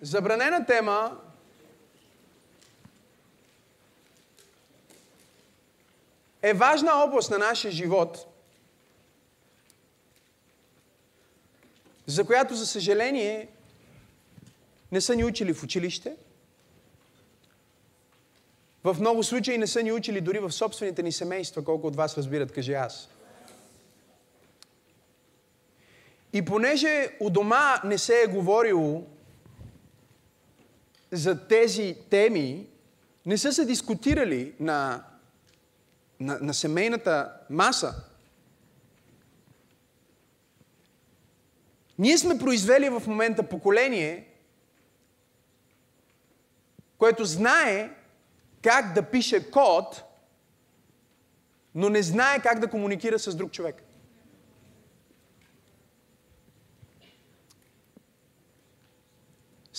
Забранена тема е важна област на нашия живот, за която, за съжаление, не са ни учили в училище. В много случаи не са ни учили дори в собствените ни семейства, колко от вас разбират, кажи аз. И понеже у дома не се е говорило за тези теми, не са се дискутирали на, на, на семейната маса. Ние сме произвели в момента поколение, което знае как да пише код, но не знае как да комуникира с друг човек.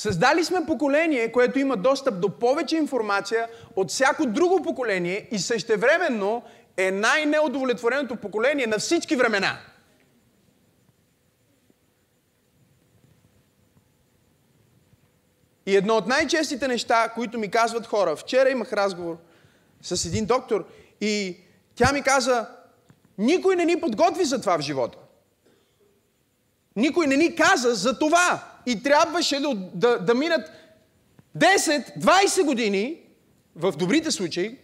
Създали сме поколение, което има достъп до повече информация от всяко друго поколение и същевременно е най-неудовлетвореното поколение на всички времена. И едно от най-честите неща, които ми казват хора, вчера имах разговор с един доктор и тя ми каза, никой не ни подготви за това в живота. Никой не ни каза за това. И трябваше да, да, да минат 10-20 години, в добрите случаи,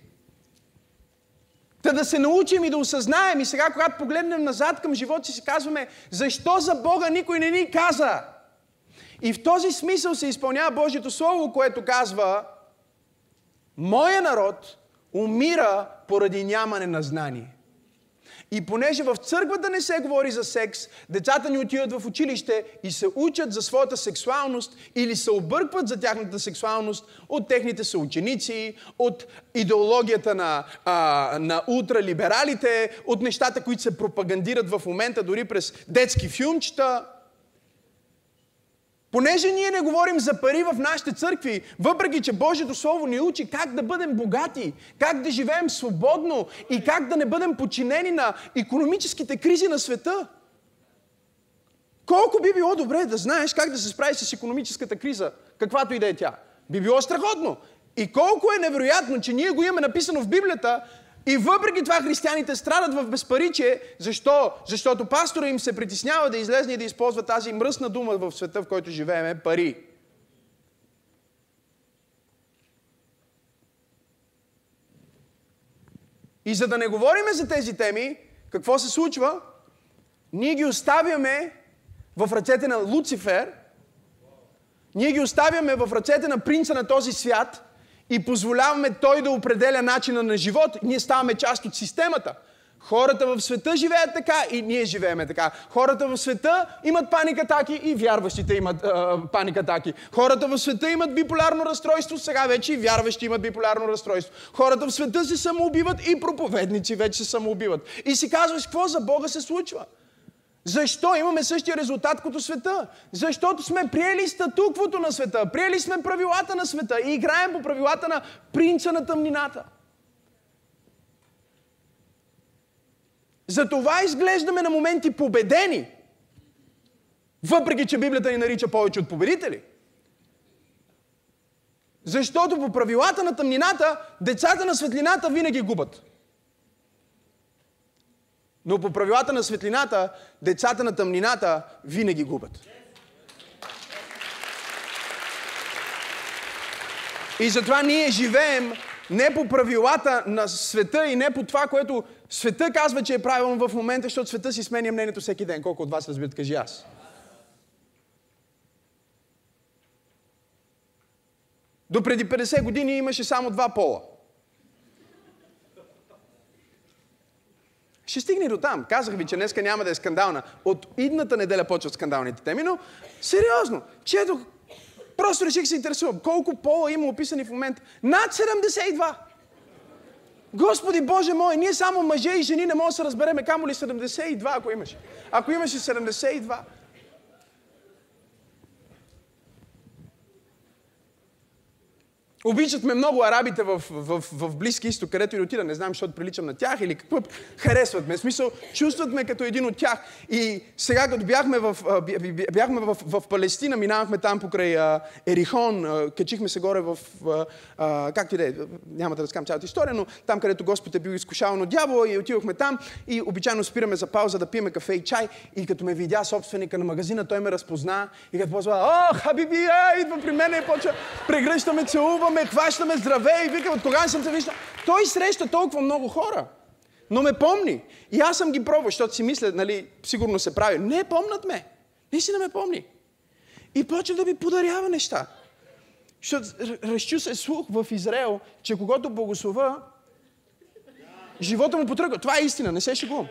Та да се научим и да осъзнаем. И сега, когато погледнем назад към живота си, си казваме, защо за Бога никой не ни каза? И в този смисъл се изпълнява Божието Слово, което казва, Моя народ умира поради нямане на знание. И понеже в църквата не се говори за секс, децата ни отиват в училище и се учат за своята сексуалност или се объркват за тяхната сексуалност от техните съученици, от идеологията на, а, на ултралибералите, от нещата, които се пропагандират в момента дори през детски филмчета – Понеже ние не говорим за пари в нашите църкви, въпреки че Божието Слово ни учи как да бъдем богати, как да живеем свободно и как да не бъдем подчинени на економическите кризи на света. Колко би било добре да знаеш как да се справиш с економическата криза, каквато и да е тя. Би било страхотно. И колко е невероятно, че ние го имаме написано в Библията, и въпреки това християните страдат в безпаричие. Защо? Защото пастора им се притеснява да излезне и да използва тази мръсна дума в света, в който живееме – пари. И за да не говориме за тези теми, какво се случва? Ние ги оставяме в ръцете на Луцифер, ние ги оставяме в ръцете на принца на този свят – и позволяваме той да определя начина на живот, ние ставаме част от системата. Хората в света живеят така и ние живееме така. Хората в света имат паникатаки и вярващите имат а, паникатаки. Хората в света имат биполярно разстройство, сега вече и вярващи имат биполярно разстройство. Хората в света се самоубиват и проповедници вече се самоубиват. И си казваш, какво за Бога се случва? Защо имаме същия резултат като света? Защото сме приели статуквото на света, приели сме правилата на света и играем по правилата на принца на тъмнината. Затова изглеждаме на моменти победени, въпреки че Библията ни нарича повече от победители. Защото по правилата на тъмнината децата на светлината винаги губят. Но по правилата на светлината, децата на тъмнината винаги губят. И затова ние живеем не по правилата на света и не по това, което света казва, че е правилно в момента, защото света си сменя мнението всеки ден. Колко от вас разбират, кажи аз. До преди 50 години имаше само два пола. Ще стигне до там. Казах ви, че днеска няма да е скандална. От идната неделя почват скандалните теми, но сериозно, четох, просто реших се интересувам. Колко пола има описани в момента? Над 72! Господи Боже мой, ние само мъже и жени не можем да се разбереме, камо ли 72, ако имаше. Ако имаше 72. Обичат ме много арабите в, в, в, Близки изток, където и отида. Не знам, защото приличам на тях или какво. Харесват ме. В смисъл, чувстват ме като един от тях. И сега, като бяхме в, бяхме в, в, Палестина, минавахме там покрай Ерихон, качихме се горе в... Както и да е, няма да разкам цялата история, но там, където Господ е бил изкушаван от дявола и отивахме там и обичайно спираме за пауза да пиеме кафе и чай. И като ме видя собственика на магазина, той ме разпозна и като позва, о, хабиби, е, идва при мен и почва, прегръщаме, целуваме, ме хващаме здраве и вика, от кога не съм се виждал. Той среща толкова много хора. Но ме помни. И аз съм ги пробвал, защото си мисля, нали, сигурно се прави. Не, помнат ме. Наистина ме помни. И почва да ми подарява неща. Защото разчу се слух в Израел, че когато благослова, живота му потръгва. Това е истина, не се шегувам.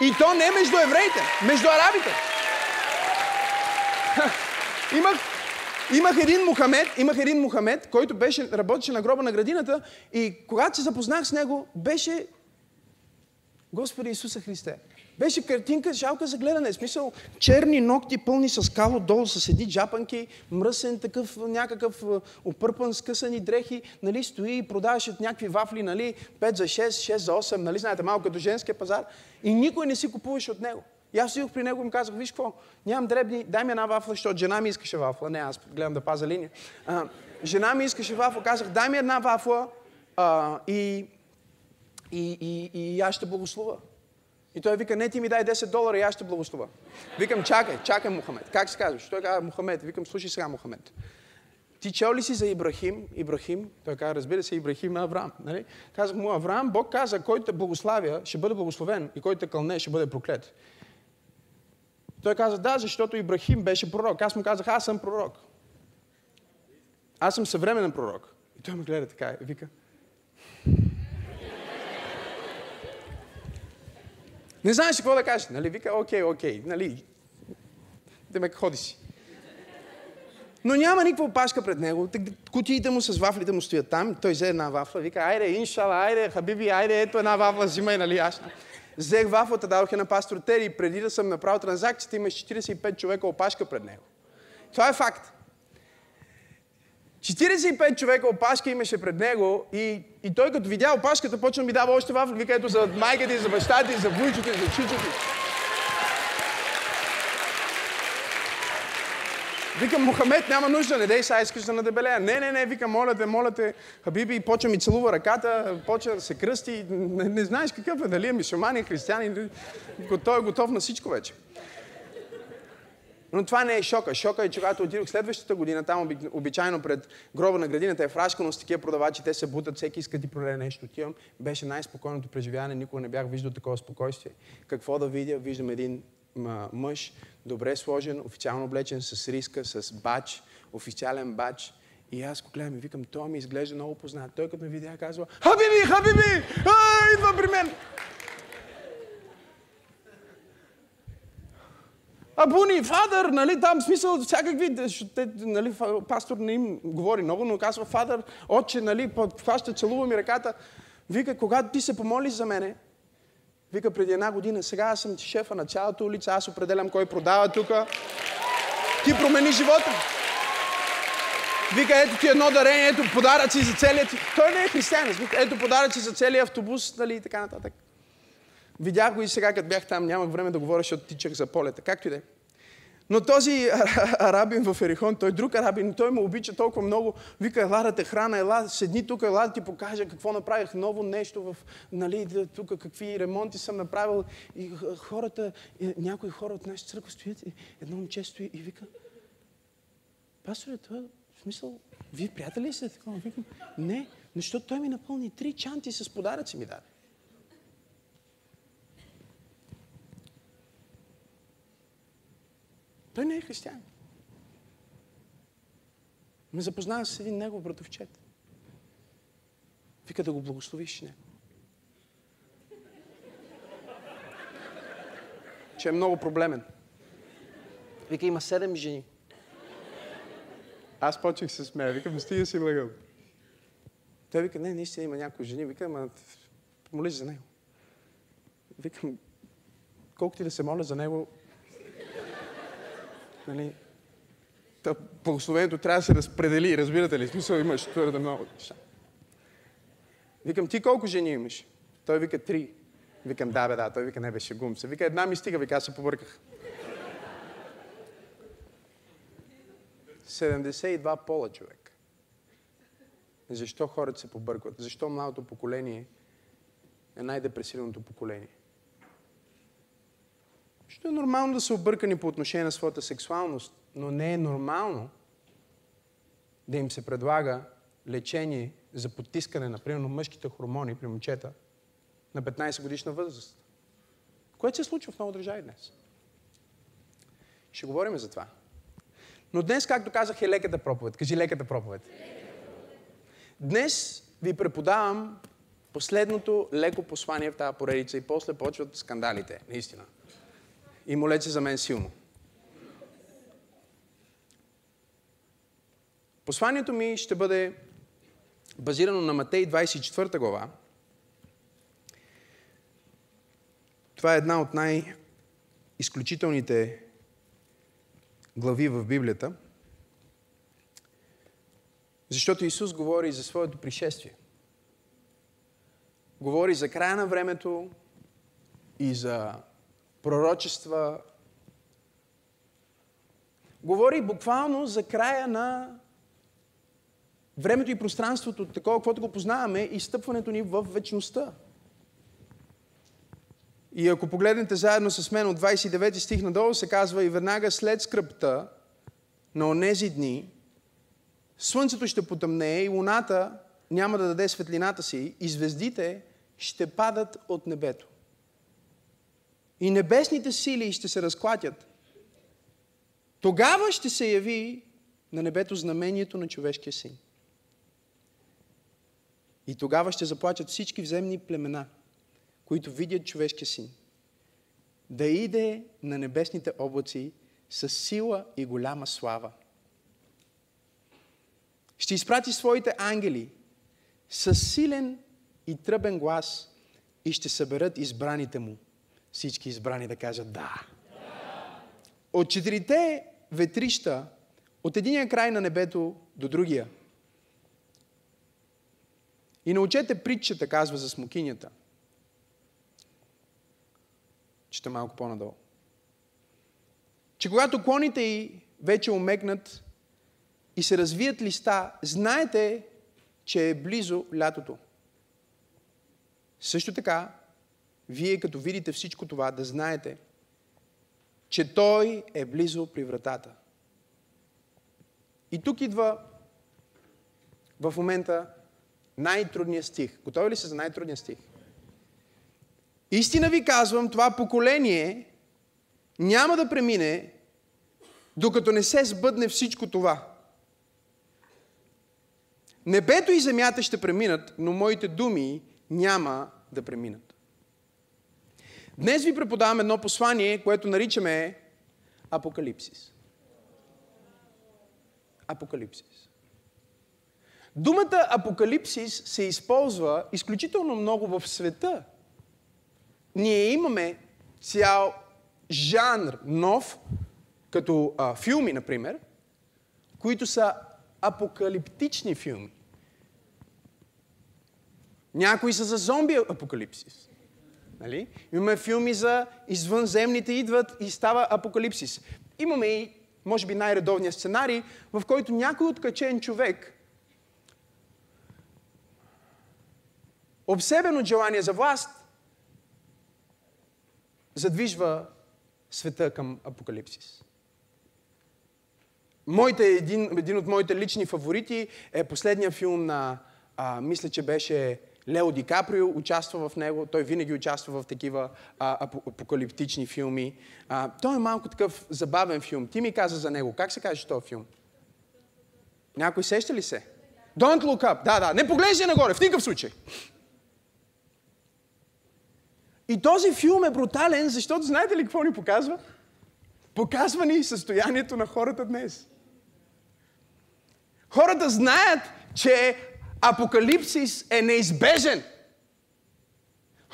И то не между евреите, между арабите. Имах Имах един Мухамед, имах един Мухамед, който беше, работеше на гроба на градината и когато се запознах с него, беше Господи Исуса Христе. Беше картинка, жалка за гледане. Смисъл, черни ногти, пълни с кало долу, с едни джапанки, мръсен такъв, някакъв опърпан, скъсани дрехи, нали, стои и продаваше някакви вафли, нали, 5 за 6, 6 за 8, нали, знаете, малко като женския пазар. И никой не си купуваше от него. И аз отидох при него и му казах, виж какво, нямам дребни, дай ми една вафла, защото жена ми искаше вафла. Не, аз гледам да паза линия. А, жена ми искаше вафла, казах, дай ми една вафла а, и, и, и, и аз ще благослова. И той вика, не ти ми дай 10 долара и аз ще благослова. Викам, чакай, чакай, Мухамед. Как се казваш? Той казва, Мухамед. Викам, слушай сега, Мухамед. Ти чел ли си за Ибрахим? Ибрахим, той каза, разбира се, Ибрахим е Авраам. Нали? Казах му, Авраам, Бог каза, който те благославя, ще бъде благословен и който те кълне, ще бъде проклет. Той каза, да, защото Ибрахим беше пророк. Аз му казах, аз съм пророк. Аз съм съвременен пророк. И той ме гледа така и вика. Не знаеш какво да кажеш. Нали? Вика, окей, окей. Нали? Да ме ходи си. Но няма никаква опашка пред него. Кутиите му с вафлите му стоят там. Той взе една вафла. Вика, айде, иншала, айде, хабиби, айде, ето една вафла, взимай, нали, аз. Взех вафлата, дадох я на пастор Тери и преди да съм направил транзакцията, имаш 45 човека опашка пред него. Това е факт. 45 човека опашка имаше пред него и, и той като видя опашката, почна ми дава още вафли. Вика за майката и за бащата и за вуйчето и за чичото. Викам, Мохамед, няма нужда, не дей сега, искаш да надебелея. Не, не, не, викам, моля те, моля те, Хабиби, почва ми целува ръката, почва да се кръсти. Не, не знаеш какъв е, дали е мисюманин, християнин, той е готов на всичко вече. Но това не е шока. Шока е, че когато отидох следващата година, там обичайно пред гроба на градината е фрашкано с такива продавачи, те се бутат, всеки иска да ти продаде нещо. Отивам, беше най-спокойното преживяване, никога не бях виждал такова спокойствие. Какво да видя? Виждам един мъж, добре сложен, официално облечен с риска, с бач, официален бач. И аз го гледам и викам, той ми изглежда много познат. Той като ме видя казва, Хабиби, Хабиби, а, идва при мен. Абуни, фадър, нали, там смисъл всякакви, нали, пастор не им говори много, но казва, фадър, отче, нали, хваща, целува ми ръката. Вика, когато ти се помолиш за мене, Вика преди една година, сега аз съм шефа на цялата улица, аз определям кой продава тук. Ти промени живота. Вика, ето ти едно дарение, ето подаръци за целият ти. Той не е християнец. Ето подаръци за целият автобус, нали, и така нататък. Видях го и сега, като бях там, нямах време да говоря, защото тичах за полета. Както и да е. Но този арабин в Ерихон, той друг арабин, той му обича толкова много. Вика, ела да те храна, ела, седни тук, ела да ти покажа какво направих, ново нещо в, нали, тук какви ремонти съм направил. И хората, някои хора от нашата църква стоят, едно момче стои и вика, пасторе, това в смисъл, вие приятели ли сте? Такова? Викам, не, защото той ми напълни три чанти с подаръци ми даде. Той не е християн. Ме запознава с един негов братовчет. Вика да го благословиш него. Че е много проблемен. Вика, има седем жени. Аз почех се смея. Викам, стига си лъгал. Той вика, не, наистина има някои жени. Вика, ама помолиш за него. Викам, колко ти да се моля за него, Нали? Благословението трябва да се разпредели, разбирате ли? Смисъл имаш твърде много неща. Викам, ти колко жени имаш? Той вика, три. Викам, да, бе, да. Той вика, не беше гум се. Вика, една ми стига, вика, аз се побърках. 72 пола, човек. Защо хората се побъркват? Защо младото поколение е най-депресираното поколение? Защо е нормално да са объркани по отношение на своята сексуалност, но не е нормално да им се предлага лечение за потискане, например, на мъжките хормони при момчета на 15 годишна възраст. Което се случва в много държави днес. Ще говорим за това. Но днес, както казах, е леката проповед. Кажи леката проповед. Днес ви преподавам последното леко послание в тази поредица и после почват скандалите. Наистина. И молете за мен силно. Посланието ми ще бъде базирано на Матей 24 глава. Това е една от най-изключителните глави в Библията, защото Исус говори за своето пришествие. Говори за края на времето и за пророчества. Говори буквално за края на времето и пространството, такова, каквото го познаваме, и стъпването ни в вечността. И ако погледнете заедно с мен от 29 стих надолу, се казва и веднага след скръпта на онези дни, слънцето ще потъмнее и луната няма да даде светлината си и звездите ще падат от небето. И небесните сили ще се разклатят. Тогава ще се яви на небето знамението на човешкия син. И тогава ще заплачат всички вземни племена, които видят човешкия син. Да иде на небесните облаци с сила и голяма слава. Ще изпрати своите ангели с силен и тръбен глас и ще съберат избраните му. Всички избрани да кажат да. От четирите ветрища, от единия край на небето до другия – и научете притчата, казва за смокинята. Чета малко по-надолу. Че когато клоните й вече омекнат и се развият листа, знаете, че е близо лятото. Също така, вие като видите всичко това, да знаете, че Той е близо при вратата. И тук идва в момента най-трудният стих. Готови ли са за най-трудният стих? Истина ви казвам, това поколение няма да премине, докато не се сбъдне всичко това. Небето и земята ще преминат, но моите думи няма да преминат. Днес ви преподавам едно послание, което наричаме Апокалипсис. Апокалипсис. Думата апокалипсис се използва изключително много в света. Ние имаме цял жанр нов, като а, филми, например, които са апокалиптични филми. Някои са за зомби апокалипсис. Нали? Имаме филми за извънземните идват и става апокалипсис. Имаме и, може би, най-редовния сценарий, в който някой откачен човек обсебен от желание за власт, задвижва света към апокалипсис. Моите, един, един от моите лични фаворити е последния филм на, а, мисля, че беше Лео Ди Каприо, участва в него. Той винаги участва в такива а, апокалиптични филми. А, той е малко такъв забавен филм. Ти ми каза за него. Как се каже този филм? Някой сеща ли се? Don't look up. Да, да. Не поглеждай нагоре, в никакъв случай. И този филм е брутален, защото знаете ли какво ни показва? Показва ни състоянието на хората днес. Хората знаят, че апокалипсис е неизбежен.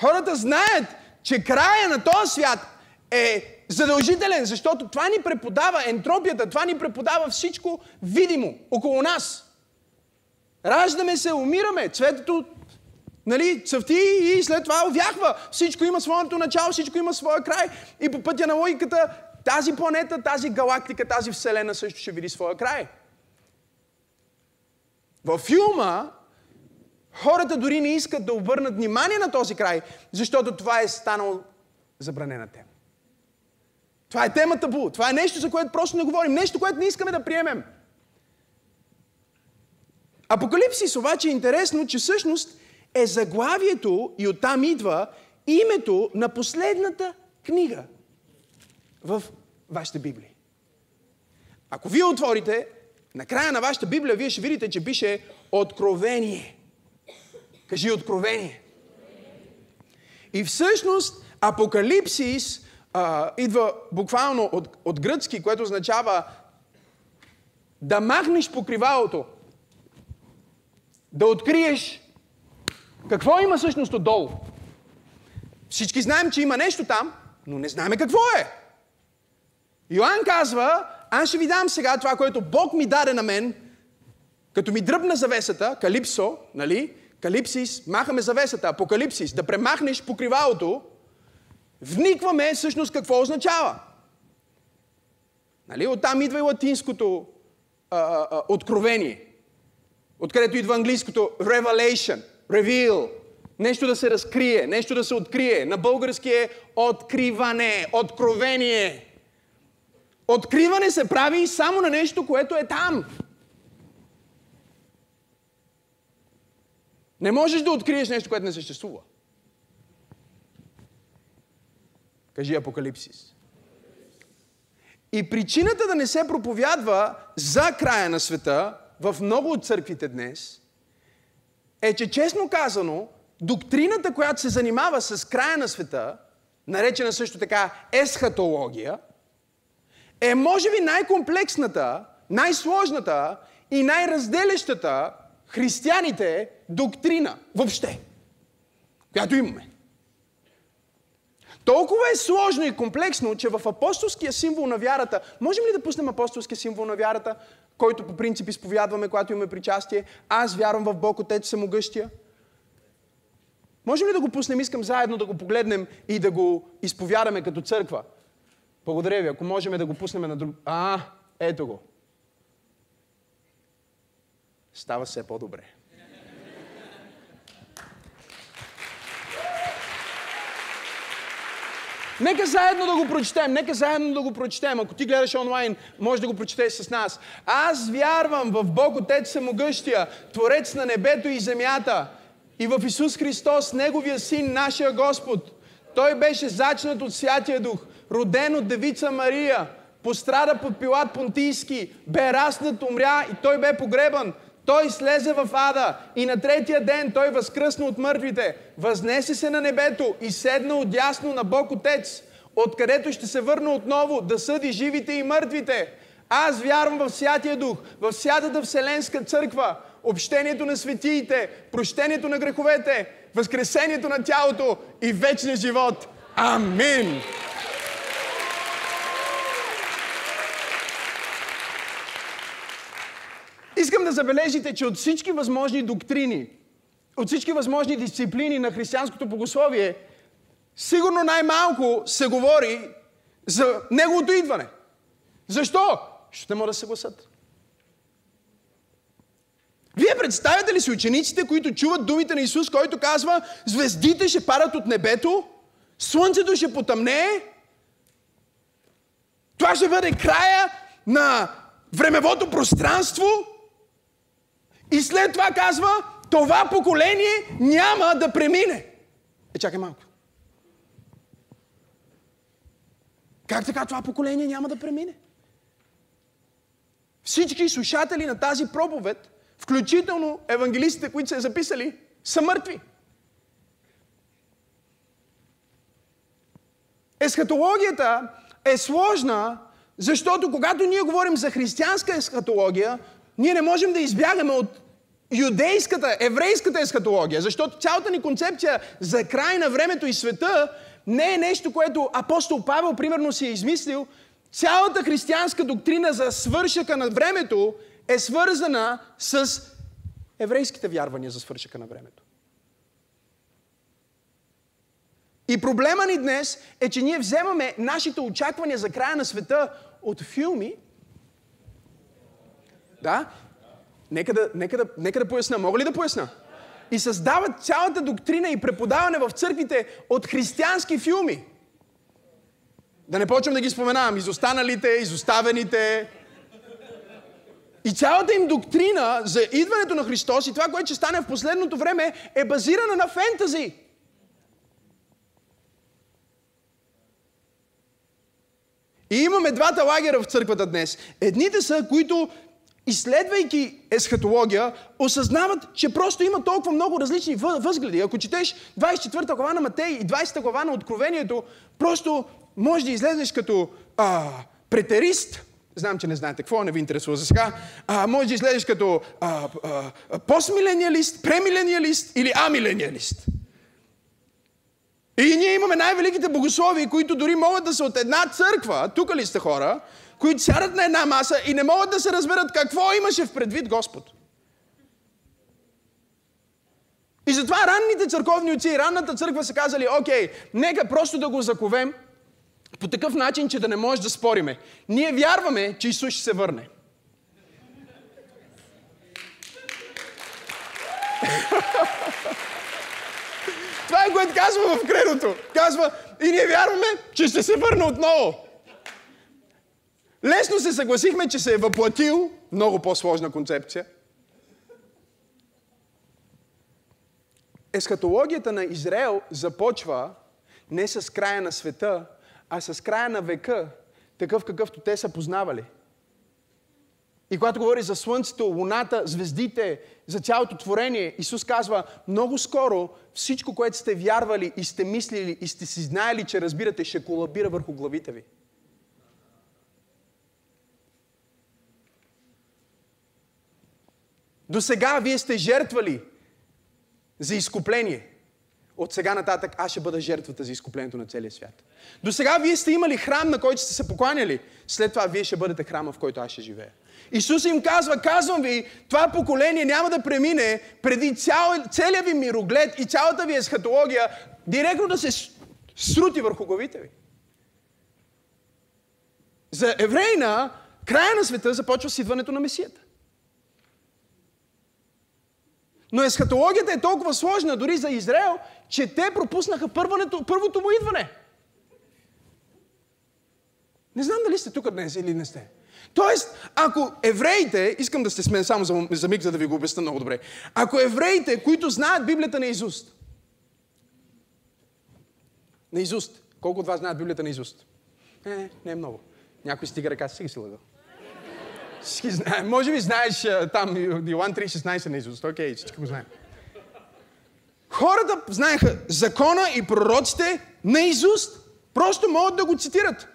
Хората знаят, че края на този свят е задължителен, защото това ни преподава ентропията, това ни преподава всичко видимо около нас. Раждаме се, умираме, цветето нали, цъфти и след това овяхва. Всичко има своето начало, всичко има своя край. И по пътя на логиката тази планета, тази галактика, тази вселена също ще види своя край. Във филма хората дори не искат да обърнат внимание на този край, защото това е станало забранена тема. Това е темата бу. Това е нещо, за което просто не говорим. Нещо, което не искаме да приемем. Апокалипсис обаче е интересно, че всъщност е заглавието и оттам идва името на последната книга в вашите Библии. Ако вие отворите, на края на вашата Библия, вие ще видите, че пише Откровение. Кажи Откровение. И всъщност Апокалипсис а, идва буквално от, от гръцки, което означава да махнеш покривалото, да откриеш какво има всъщност отдолу. Всички знаем, че има нещо там, но не знаем какво е. Йоанн казва, аз ще ви дам сега това, което Бог ми даде на мен, като ми дръбна завесата, калипсо, нали? Калипсис, махаме завесата, апокалипсис, да премахнеш покривалото, вникваме всъщност какво означава. Нали? Оттам идва и латинското а, а, откровение, откъдето идва английското revelation, reveal, нещо да се разкрие, нещо да се открие. На български е откриване, откровение. Откриване се прави само на нещо, което е там. Не можеш да откриеш нещо, което не съществува. Кажи Апокалипсис. И причината да не се проповядва за края на света в много от църквите днес е, че честно казано, доктрината, която се занимава с края на света, наречена също така есхатология, е може би най-комплексната, най-сложната и най-разделящата християните доктрина въобще, която имаме. Толкова е сложно и комплексно, че в апостолския символ на вярата, можем ли да пуснем апостолския символ на вярата, който по принцип изповядваме, когато имаме причастие? Аз вярвам в Бог, Отец Самогъщия. Можем ли да го пуснем? Искам заедно да го погледнем и да го изповядаме като църква. Благодаря ви. Ако можем да го пуснем на друг... А, ето го. Става все по-добре. Нека заедно да го прочетем, нека заедно да го прочетем. Ако ти гледаш онлайн, може да го прочетеш с нас. Аз вярвам в Бог Отец Самогъщия, Творец на небето и земята и в Исус Христос, Неговия Син, нашия Господ. Той беше зачнат от Святия Дух, роден от девица Мария, пострада под Пилат Понтийски, бе раснат, умря и той бе погребан. Той слезе в ада и на третия ден той възкръсна от мъртвите, възнесе се на небето и седна отясно на Бог Отец, откъдето ще се върна отново да съди живите и мъртвите. Аз вярвам в Святия Дух, в Святата Вселенска църква, общението на светиите, прощението на греховете, възкресението на тялото и вечния живот. Амин! Искам да забележите, че от всички възможни доктрини, от всички възможни дисциплини на християнското богословие, сигурно най-малко се говори за неговото идване. Защо? Ще могат да се съгласат. Вие представяте ли си учениците, които чуват думите на Исус, който казва, звездите ще падат от небето, слънцето ще потъмне, това ще бъде края на времевото пространство, и след това казва, това поколение няма да премине. Е, чакай малко. Как така това поколение няма да премине? Всички слушатели на тази проповед, включително евангелистите, които са записали, са мъртви. Есхатологията е сложна, защото когато ние говорим за християнска есхатология, ние не можем да избягаме от юдейската, еврейската есхатология, защото цялата ни концепция за край на времето и света не е нещо, което апостол Павел примерно си е измислил. Цялата християнска доктрина за свършъка на времето е свързана с еврейските вярвания за свършъка на времето. И проблема ни днес е, че ние вземаме нашите очаквания за края на света от филми. Да? Нека да, нека да, нека да поясна. Мога ли да поясна? И създават цялата доктрина и преподаване в църквите от християнски филми. Да не почвам да ги споменавам. Изостаналите, изоставените. И цялата им доктрина за идването на Христос и това, което ще стане в последното време, е базирана на фентази. И имаме двата лагера в църквата днес. Едните са, които изследвайки есхатология, осъзнават, че просто има толкова много различни възгледи. Ако четеш 24 глава на Матей и 20 глава на Откровението, просто може да излезеш като а, претерист, Знам, че не знаете какво, не ви интересува за сега. А, може да излезеш като а, а, постмилениалист, премилениалист или амилениалист. И ние имаме най-великите богослови, които дори могат да са от една църква, тук ли сте хора, които сядат на една маса и не могат да се разберат какво имаше в предвид Господ. И затова ранните църковни отци и ранната църква са казали, окей, нека просто да го заковем по такъв начин, че да не може да спориме. Ние вярваме, че Исус ще се върне. Това е което казва в кредото. Казва, и ние вярваме, че ще се върне отново. Лесно се съгласихме, че се е въплатил. Много по-сложна концепция. Есхатологията на Израел започва не с края на света, а с края на века, такъв какъвто те са познавали. И когато говори за Слънцето, Луната, звездите, за цялото творение, Исус казва, много скоро всичко, което сте вярвали и сте мислили и сте си знаели, че разбирате, ще колабира върху главите ви. До сега вие сте жертвали за изкупление. От сега нататък аз ще бъда жертвата за изкуплението на целия свят. До сега вие сте имали храм, на който сте се покланяли. След това вие ще бъдете храма, в който аз ще живея. Исус им казва, казвам ви, това поколение няма да премине преди цял, целият ви мироглед и цялата ви есхатология директно да се срути върху главите ви. За еврейна, края на света започва с идването на Месията. Но есхатологията е толкова сложна дори за Израел, че те пропуснаха първото, първото му идване. Не знам дали сте тук днес или не сте. Тоест, ако евреите, искам да сте с мен само за, за миг, за да ви го обясня много добре. Ако евреите, които знаят Библията на Изуст, на Изуст, колко от вас знаят Библията на Изуст? Не, не е много. Някой стига ръка, си ги си лъгал. Всички знае. Може би знаеш там Йоан 3.16 на Изуст. Окей, всички го знаем. Хората знаеха закона и пророците на Изуст. Просто могат да го цитират.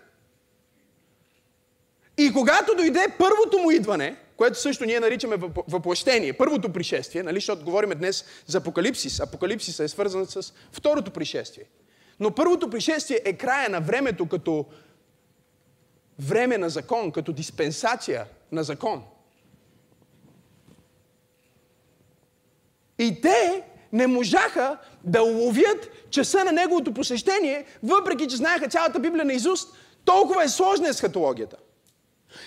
И когато дойде първото му идване, което също ние наричаме въплъщение, първото пришествие, нали, защото говорим днес за апокалипсис. Апокалипсис е свързан с второто пришествие. Но първото пришествие е края на времето като време на закон, като диспенсация на закон. И те не можаха да уловят часа на неговото посещение, въпреки че знаеха цялата Библия на Изуст. Толкова е сложна есхатологията.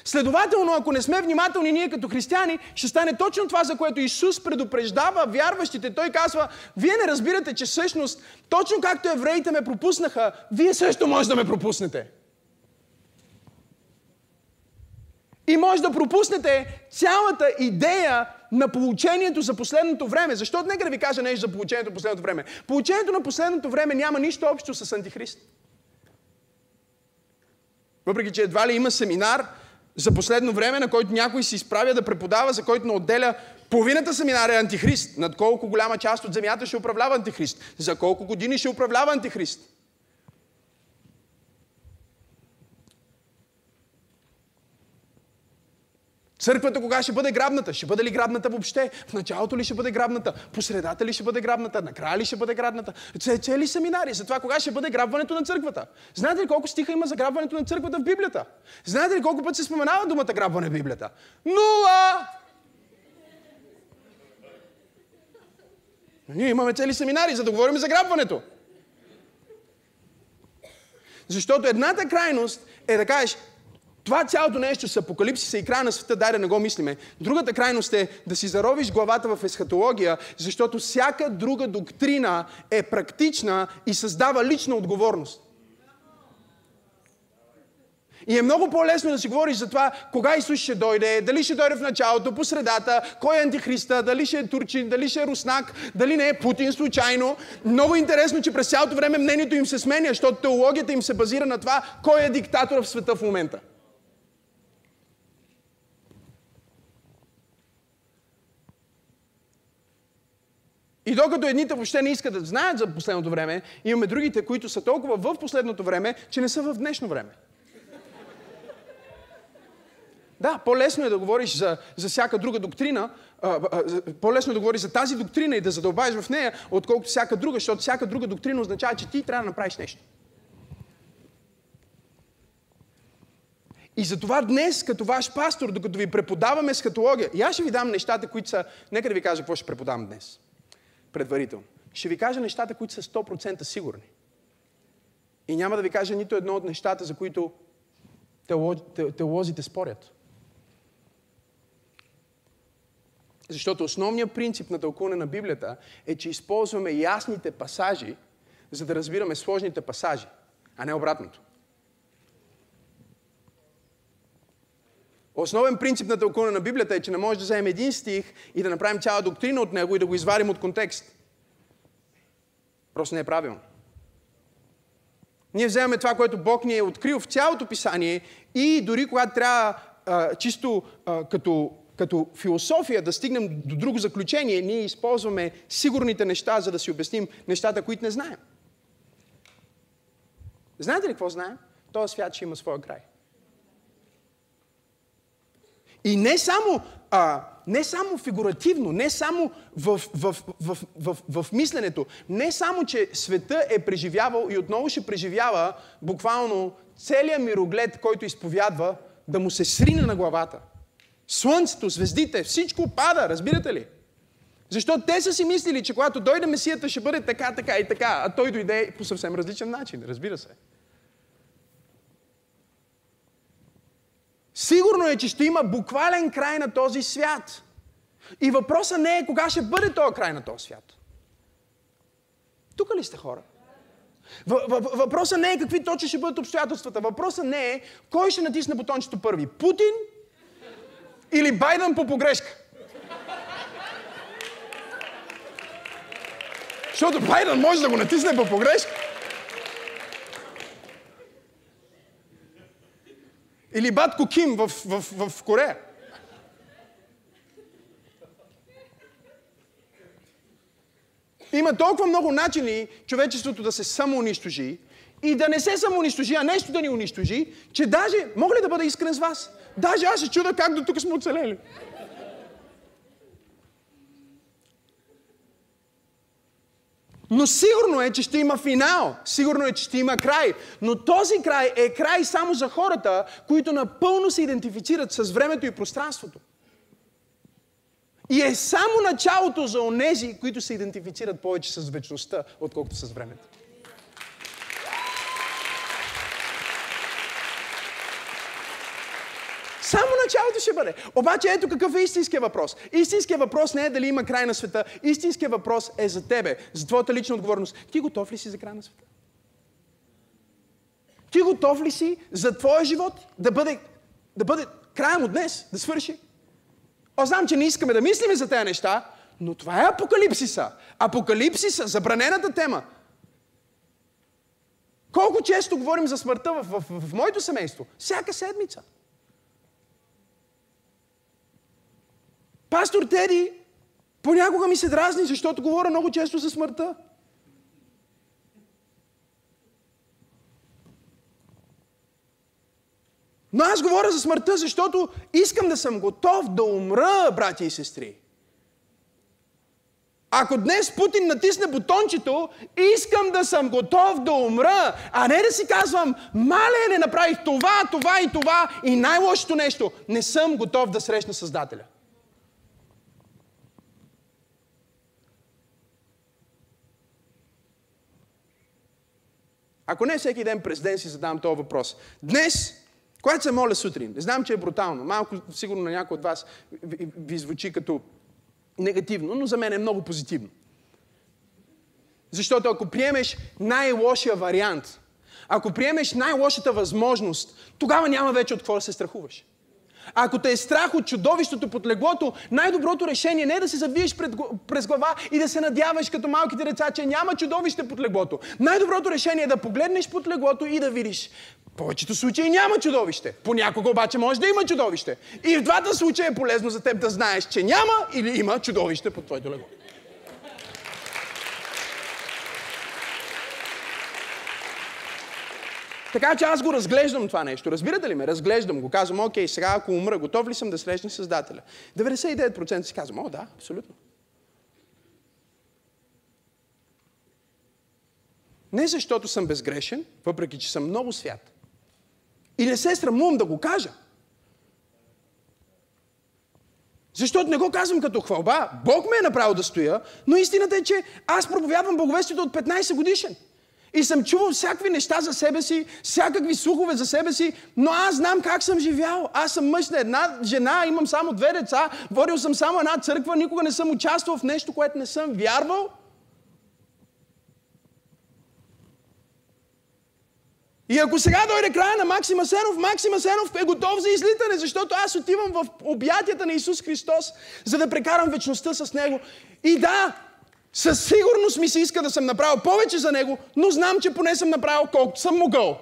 Следователно, ако не сме внимателни ние като християни, ще стане точно това, за което Исус предупреждава вярващите. Той казва, вие не разбирате, че всъщност, точно както евреите ме пропуснаха, вие също може да ме пропуснете. И може да пропуснете цялата идея на получението за последното време. Защото нека да ви кажа нещо за получението за последното време. Получението на последното време няма нищо общо с Антихрист. Въпреки, че едва ли има семинар за последно време, на който някой се изправя да преподава, за който не отделя половината семинар е Антихрист. Над колко голяма част от земята ще управлява Антихрист? За колко години ще управлява Антихрист? Църквата кога ще бъде грабната? Ще бъде ли грабната въобще? В началото ли ще бъде грабната? По средата ли ще бъде грабната? Накрая ли ще бъде грабната? Цели семинари за това кога ще бъде грабването на църквата. Знаете ли колко стиха има за грабването на църквата в Библията? Знаете ли колко път се споменава думата грабване в Библията? Нула! Ние имаме цели семинари, за да говорим за грабването. Защото едната крайност е да кажеш, това цялото нещо с апокалипсиса и края на света, дай да не го мислиме. Другата крайност е да си заровиш главата в есхатология, защото всяка друга доктрина е практична и създава лична отговорност. И е много по-лесно да си говориш за това, кога Исус ще дойде, дали ще дойде в началото, по средата, кой е антихриста, дали ще е турчин, дали ще е руснак, дали не е Путин случайно. Много интересно, че през цялото време мнението им се сменя, защото теологията им се базира на това, кой е диктатор в света в момента. И докато едните въобще не искат да знаят за последното време, имаме другите, които са толкова в последното време, че не са в днешно време. Да, по-лесно е да говориш за, за всяка друга доктрина, по-лесно е да говориш за тази доктрина и да задълбаеш в нея, отколкото всяка друга, защото всяка друга доктрина означава, че ти трябва да направиш нещо. И затова днес, като ваш пастор, докато ви преподаваме скатология, и аз ще ви дам нещата, които са... Нека да ви кажа какво ще преподавам днес. Предварително. Ще ви кажа нещата, които са 100% сигурни. И няма да ви кажа нито едно от нещата, за които теолозите спорят. Защото основният принцип на тълкуване на Библията е, че използваме ясните пасажи, за да разбираме сложните пасажи, а не обратното. Основен принцип на тълкуване на Библията е, че не може да вземем един стих и да направим цяла доктрина от него и да го извадим от контекст. Просто не е правилно. Ние вземаме това, което Бог ни е открил в цялото писание и дори когато трябва а, чисто а, като, като философия да стигнем до друго заключение, ние използваме сигурните неща, за да си обясним нещата, които не знаем. Знаете ли какво знаем? Този свят ще има своя край. И не само, а, не само фигуративно, не само в, в, в, в, в, в мисленето, не само, че света е преживявал и отново ще преживява буквално целият мироглед, който изповядва, да му се срине на главата. Слънцето, звездите, всичко пада, разбирате ли? Защото те са си мислили, че когато дойде Месията ще бъде така, така и така, а той дойде по съвсем различен начин, разбира се. Сигурно е, че ще има буквален край на този свят. И въпросът не е кога ще бъде този край на този свят. Тук ли сте хора? Въпросът не е какви точно ще бъдат обстоятелствата. Въпросът не е кой ще натисне бутончето първи. Путин или Байден по погрешка. Защото Байден може да го натисне по погрешка. Или батко Ким в, в, в, Корея. Има толкова много начини човечеството да се самоунищожи и да не се самоунищожи, а нещо да ни унищожи, че даже, мога ли да бъда искрен с вас? Даже аз се чуда как до тук сме оцелели. Но сигурно е, че ще има финал. Сигурно е, че ще има край. Но този край е край само за хората, които напълно се идентифицират с времето и пространството. И е само началото за онези, които се идентифицират повече с вечността, отколкото с времето. Само началото ще бъде. Обаче ето какъв е истинският въпрос. Истинският въпрос не е дали има край на света. Истинският въпрос е за тебе, за твоята лична отговорност. Ти готов ли си за край на света? Ти готов ли си за твоя живот да бъде, да бъде краем от днес, да свърши? Аз знам, че не искаме да мислиме за тези неща, но това е апокалипсиса. Апокалипсиса, забранената тема. Колко често говорим за смъртта в, в, в, в моето семейство? Всяка седмица. Пастор Теди понякога ми се дразни, защото говоря много често за смъртта. Но Аз говоря за смъртта, защото искам да съм готов да умра, брати и сестри. Ако днес Путин натисне бутончето, искам да съм готов да умра, а не да си казвам, мале, не направих това, това и това и най-лошото нещо, не съм готов да срещна Създателя. Ако не всеки ден през ден си задавам този въпрос. Днес, когато се моля сутрин, не знам, че е брутално, малко сигурно на някой от вас ви, ви звучи като негативно, но за мен е много позитивно. Защото ако приемеш най-лошия вариант, ако приемеш най-лошата възможност, тогава няма вече от какво да се страхуваш. Ако те е страх от чудовището под леглото, най-доброто решение не е да се завиеш пред, през глава и да се надяваш като малките деца, че няма чудовище под леглото. Най-доброто решение е да погледнеш под леглото и да видиш. В повечето случаи няма чудовище. Понякога обаче може да има чудовище. И в двата случая е полезно за теб да знаеш, че няма или има чудовище под твоето легло. Така че аз го разглеждам това нещо. Разбирате ли ме? Разглеждам го. Казвам, окей, сега ако умра, готов ли съм да срещна Създателя? 99% си казвам, о, да, абсолютно. Не защото съм безгрешен, въпреки че съм много свят. И не се срамувам да го кажа. Защото не го казвам като хвалба. Бог ме е направил да стоя, но истината е, че аз проповядвам боговестието от 15 годишен. И съм чувал всякакви неща за себе си, всякакви слухове за себе си, но аз знам как съм живял. Аз съм мъж на една жена, имам само две деца, водил съм само една църква, никога не съм участвал в нещо, което не съм вярвал. И ако сега дойде края на Максима Сенов, Максима Сенов е готов за излитане, защото аз отивам в обятията на Исус Христос, за да прекарам вечността с Него. И да, със сигурност ми се иска да съм направил повече за Него, но знам, че поне съм направил колкото съм могъл.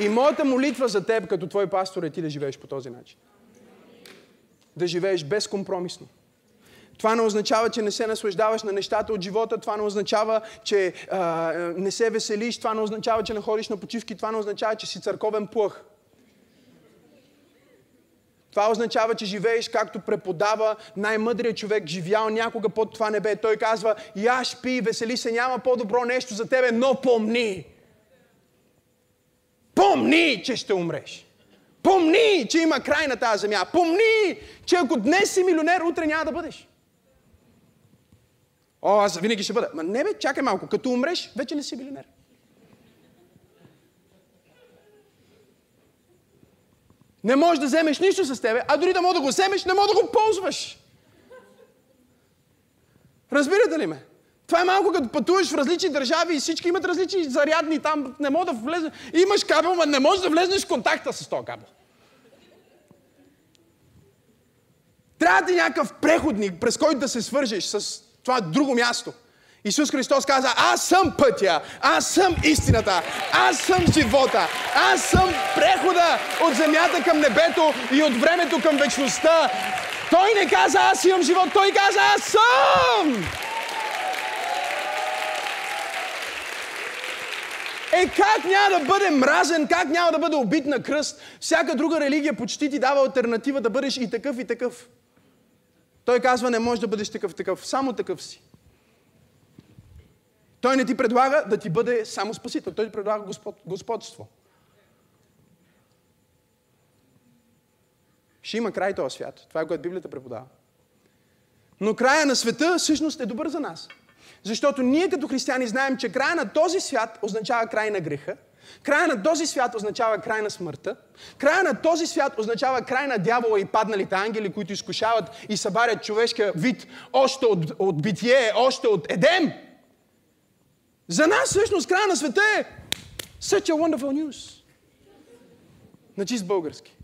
И моята молитва за теб като твой пастор е ти да живееш по този начин. Да живееш безкомпромисно. Това не означава, че не се наслаждаваш на нещата от живота, това не означава, че а, не се веселиш, това не означава, че не ходиш на почивки, това не означава, че си църковен плъх. Това означава, че живееш както преподава най-мъдрият човек, живял някога под това небе. Той казва, яш, пи, весели се, няма по-добро нещо за тебе, но помни. Помни, че ще умреш. Помни, че има край на тази земя. Помни, че ако днес си милионер, утре няма да бъдеш. О, аз винаги ще бъда. Ма не бе, чакай малко. Като умреш, вече не си милионер. Не можеш да вземеш нищо с тебе, а дори да мога да го вземеш, не мога да го ползваш. Разбирате ли ме? Това е малко като пътуваш в различни държави и всички имат различни зарядни там. Не мога да влезе. Имаш кабел, но не можеш да влезеш в контакта с този кабел. Трябва ти някакъв преходник, през който да се свържеш с това друго място. Исус Христос каза, аз съм пътя, аз съм истината, аз съм живота, аз съм прехода от земята към небето и от времето към вечността. Той не каза, аз имам живот, той каза, аз съм! Е, как няма да бъде мразен, как няма да бъде убит на кръст? Всяка друга религия почти ти дава альтернатива да бъдеш и такъв, и такъв. Той казва, не можеш да бъдеш такъв, такъв, само такъв си. Той не ти предлага да ти бъде само спасител. Той ти предлага господ, господство. Ще има край този свят. Това е което Библията преподава. Но края на света всъщност е добър за нас. Защото ние като християни знаем, че края на този свят означава край на греха, края на този свят означава край на смъртта, края на този свят означава край на дявола и падналите ангели, които изкушават и събарят човешкия вид още от, от битие, още от Едем. За нас всъщност края на света е such a wonderful news. На чист български.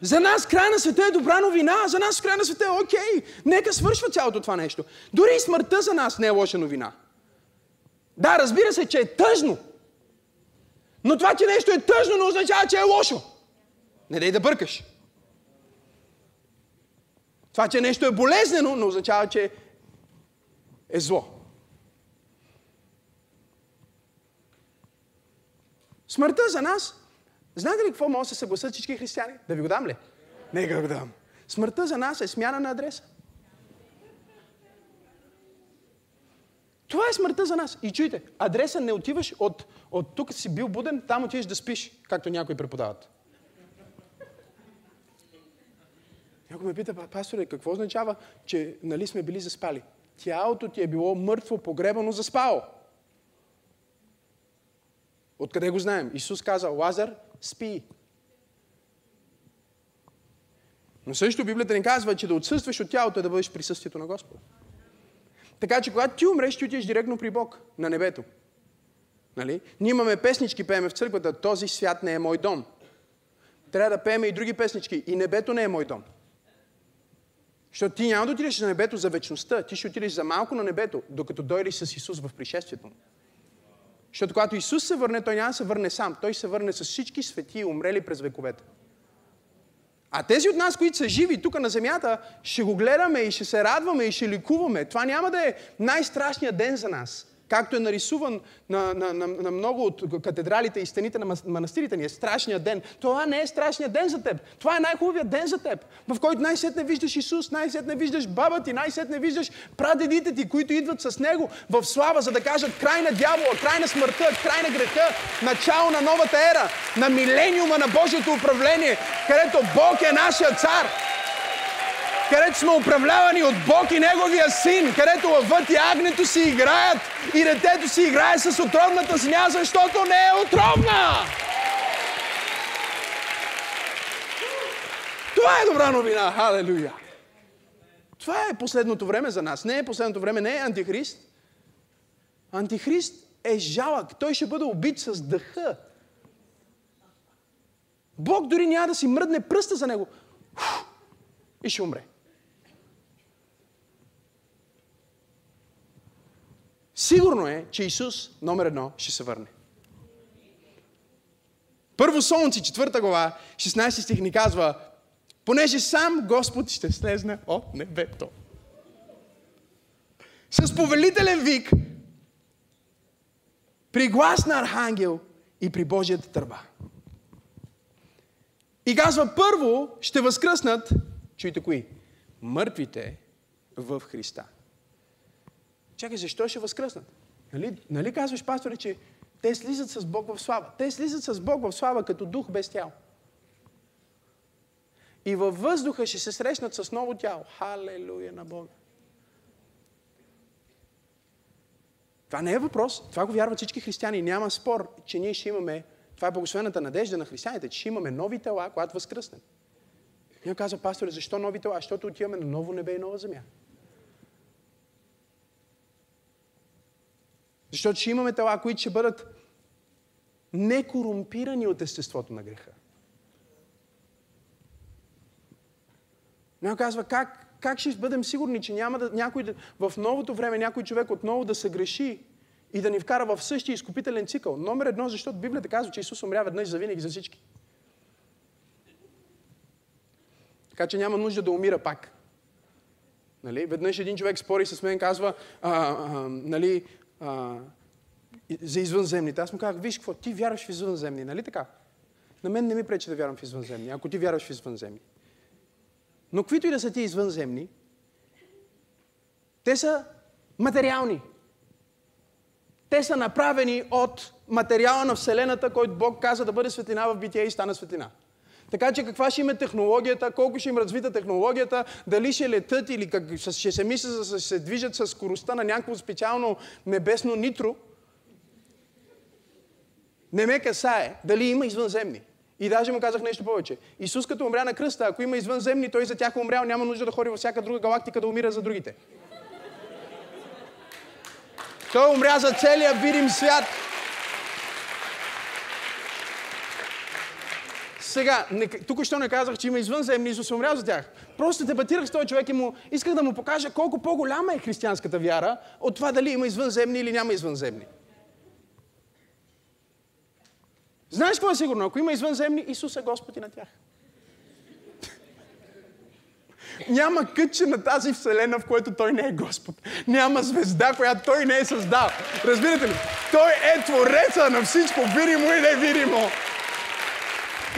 За нас края на света е добра новина. За нас края на света е окей. Нека свършва цялото това нещо. Дори и смъртта за нас не е лоша новина. Да, разбира се, че е тъжно. Но това, че нещо е тъжно, не означава, че е лошо. Не дай да бъркаш. Това, че нещо е болезнено, не означава, че е зло. Смъртта за нас, знаете ли какво може да се съгласят всички християни? Да ви го дам ли? Не го дам. Смъртта за нас е смяна на адреса. Това е смъртта за нас. И чуйте, адреса не отиваш от, от тук си бил буден, там отиваш да спиш, както някои преподават. Някой ме пита, пасторе, какво означава, че нали сме били заспали? Тялото ти е било мъртво, погребано, заспало. Откъде го знаем? Исус каза, Лазар, спи. Но също Библията ни казва, че да отсъстваш от тялото е да бъдеш присъствието на Господа. Така че когато ти умреш, ти отидеш директно при Бог, на небето. Нали? Ние имаме песнички, пееме в църквата, този свят не е мой дом. Трябва да пееме и други песнички. И небето не е мой дом. Защото ти няма да отидеш на небето за вечността, ти ще отидеш за малко на небето, докато дойдеш с Исус в пришествието му. Защото когато Исус се върне, той няма да се върне сам. Той се върне с всички свети, умрели през вековете. А тези от нас, които са живи тук на земята, ще го гледаме и ще се радваме и ще ликуваме. Това няма да е най-страшният ден за нас както е нарисуван на, на, на, на много от катедралите и стените на манастирите ни, е страшният ден. Това не е страшният ден за теб. Това е най-хубавият ден за теб, в който най-сетне виждаш Исус, най-сетне виждаш баба ти, най-сетне виждаш прадедите ти, които идват с Него в слава, за да кажат край на дявола, край на смъртта, край на греха, начало на новата ера, на милениума на Божието управление, където Бог е нашия цар където сме управлявани от Бог и Неговия син, където лъвът и агнето си играят и детето си играе с отровната земя, защото не е отровна. Това е добра новина. Халелуя. Това е последното време за нас. Не е последното време, не е антихрист. Антихрист е жалък. Той ще бъде убит с дъха. Бог дори няма да си мръдне пръста за него. И ще умре. Сигурно е, че Исус, номер едно, ще се върне. Първо Солнце, четвърта глава, 16 стих ни казва, понеже сам Господ ще слезне от небето. С повелителен вик, при глас на архангел и при Божията търба. И казва, първо ще възкръснат, чуйте кои, мъртвите в Христа. Чакай, защо ще възкръснат? Нали, нали казваш, пасторе, че те слизат с Бог в слава? Те слизат с Бог в слава като дух без тяло. И във въздуха ще се срещнат с ново тяло. Халелуя на Бога. Това не е въпрос. Това го вярват всички християни. Няма спор, че ние ще имаме, това е благословената надежда на християните, че ще имаме нови тела, когато възкръснем. Ние казва, пасторе, защо нови тела? Защото отиваме на ново небе и нова земя. Защото ще имаме тела, които ще бъдат некорумпирани от естеството на греха. Някой казва, как, как ще бъдем сигурни, че няма да, някой да, в новото време някой човек отново да се греши и да ни вкара в същия изкупителен цикъл? Номер едно, защото Библията казва, че Исус умря веднъж за винаги за всички. Така че няма нужда да умира пак. Нали? Веднъж един човек спори с мен, казва, а, а, нали, а, за извънземните. Аз му казах, виж какво, ти вярваш в извънземни, нали така? На мен не ми пречи да вярвам в извънземни, ако ти вярваш в извънземни. Но каквито и да са ти извънземни, те са материални. Те са направени от материала на Вселената, който Бог каза да бъде светлина в битие и стана светлина. Така че каква ще им е технологията, колко ще им развита технологията, дали ще летат или как, ще се мисля да се движат с скоростта на някакво специално небесно нитро, не ме касае дали има извънземни. И даже му казах нещо повече. Исус като умря на кръста, ако има извънземни, той за тях е умрял, няма нужда да ходи във всяка друга галактика да умира за другите. Той умря за целия видим свят. Сега, тук що не казах, че има извънземни, Исус е умрял за тях. Просто дебатирах с този човек и му исках да му покажа колко по-голяма е християнската вяра от това дали има извънземни или няма извънземни. Знаеш какво е сигурно? Ако има извънземни, Исус е Господ и на тях. Няма кътче на тази вселена, в което той не е Господ. Няма звезда, която той не е създал. Разбирате ли? Той е твореца на всичко, видимо и невидимо.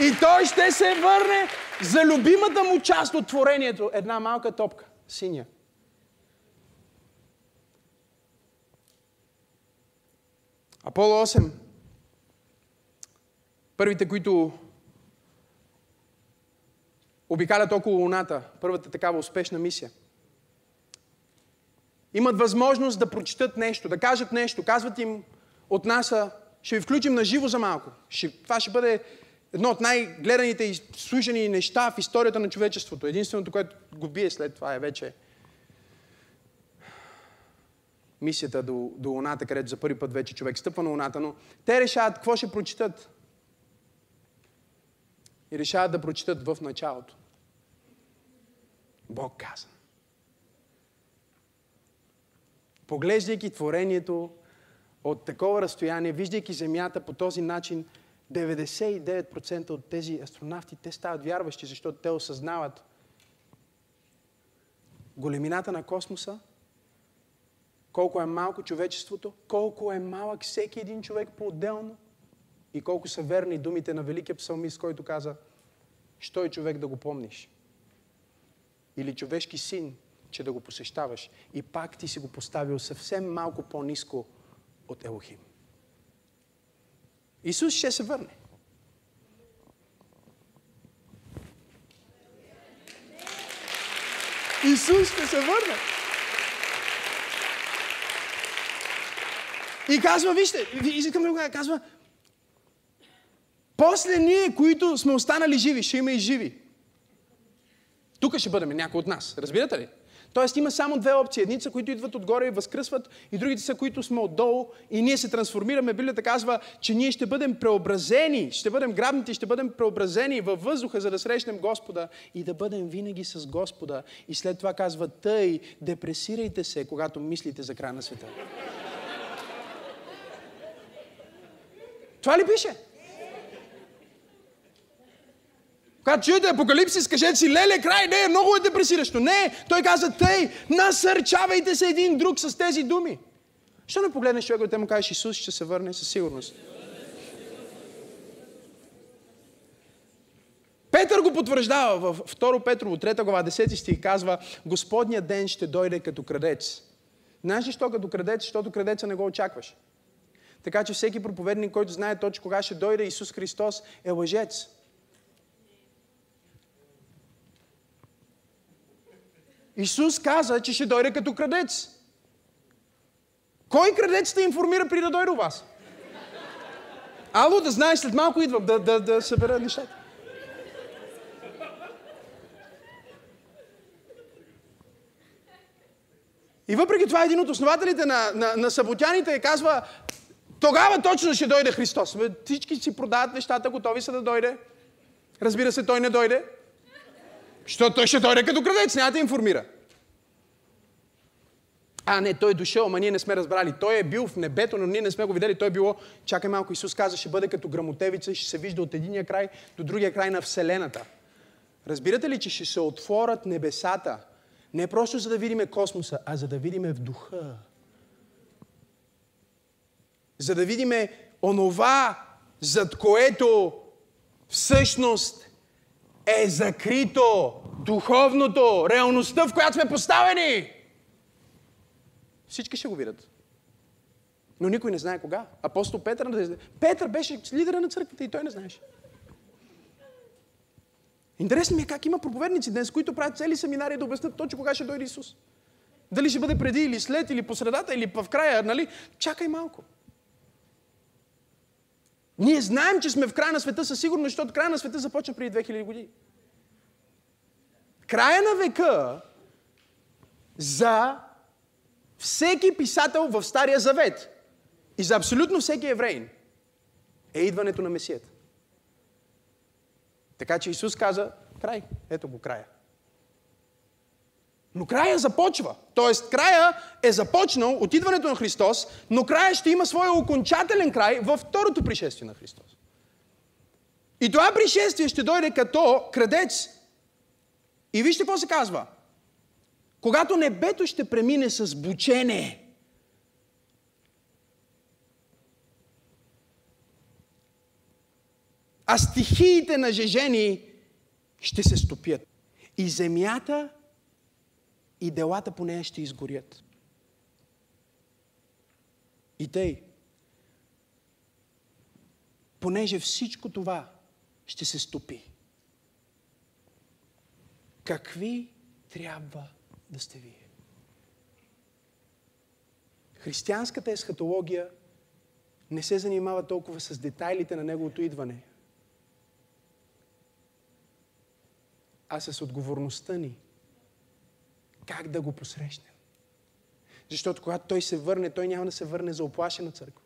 И той ще се върне за любимата му част от творението. Една малка топка, синя. Аполо 8. Първите, които обикалят около Луната, първата такава успешна мисия. Имат възможност да прочитат нещо, да кажат нещо. Казват им от НАСА, ще ви включим на живо за малко. Ще, това ще бъде едно от най-гледаните и слушани неща в историята на човечеството. Единственото, което го бие след това е вече мисията до, до Луната, където за първи път вече човек стъпва на Луната, но те решават какво ще прочитат. И решават да прочитат в началото. Бог каза. Поглеждайки творението от такова разстояние, виждайки Земята по този начин, 99% от тези астронавти, те стават вярващи, защото те осъзнават големината на космоса, колко е малко човечеството, колко е малък всеки един човек по-отделно и колко са верни думите на великия псалмист, който каза, що е човек да го помниш? Или човешки син, че да го посещаваш и пак ти си го поставил съвсем малко по-низко от Елохим. Исус ще се върне. Исус ще се върне. И казва, вижте, искам да го казва, после ние, които сме останали живи, ще има и живи. Тук ще бъдем някой от нас. Разбирате ли? Тоест има само две опции. Едни са, които идват отгоре и възкръсват, и другите са, които сме отдолу и ние се трансформираме. Библията казва, че ние ще бъдем преобразени, ще бъдем грабнати, ще бъдем преобразени във въздуха, за да срещнем Господа и да бъдем винаги с Господа. И след това казва, тъй, депресирайте се, когато мислите за края на света. Това ли пише? Когато чуете Апокалипсис, кажете си, леле, край, не, много е депресиращо. Не, той каза, тъй, насърчавайте се един друг с тези думи. Що не погледнеш човека и те му кажеш, Исус ще се върне със сигурност. Петър го потвърждава в 2 Петрово, 3 глава, 10 стих, казва, Господния ден ще дойде като крадец. Знаеш ли, що като крадец? Защото крадеца не го очакваш. Така че всеки проповедник, който знае точно кога ще дойде Исус Христос, е лъжец. Исус каза, че ще дойде като крадец. Кой крадец те информира при да дойде у вас? Ало, да знаеш, след малко идвам да, да, да събера нещата. И въпреки това един от основателите на, на, на съботяните казва, тогава точно ще дойде Христос. Всички си продават нещата, готови са да дойде. Разбира се, той не дойде. Защото той ще дойде като крадец, няма да информира. А, не, той е дошъл, ама ние не сме разбрали. Той е бил в небето, но ние не сме го видели. Той е било, чакай малко, Исус каза, ще бъде като грамотевица и ще се вижда от единия край до другия край на Вселената. Разбирате ли, че ще се отворят небесата? Не просто за да видиме космоса, а за да видиме в духа. За да видиме онова, зад което всъщност е закрито духовното, реалността, в която сме поставени. Всички ще го видят. Но никой не знае кога. Апостол Петър, Петър беше лидера на църквата и той не знаеше. Интересно ми е как има проповедници днес, които правят цели семинари да обяснят точно кога ще дойде Исус. Дали ще бъде преди или след, или по средата, или в края, нали? Чакай малко. Ние знаем, че сме в края на света със сигурност, защото края на света започна преди 2000 години. Края на века за всеки писател в Стария Завет и за абсолютно всеки евреин е идването на Месията. Така че Исус каза, край, ето го края. Но края започва. Тоест, края е започнал от идването на Христос, но края ще има своя окончателен край във второто пришествие на Христос. И това пришествие ще дойде като крадец. И вижте какво се казва. Когато небето ще премине с бучене, а стихиите на жежени ще се стопят. И земята и делата по нея ще изгорят. И тъй, понеже всичко това ще се стопи, какви трябва да сте вие? Християнската есхатология не се занимава толкова с детайлите на неговото идване, а с отговорността ни как да го посрещнем. Защото когато той се върне, той няма да се върне за оплашена църква.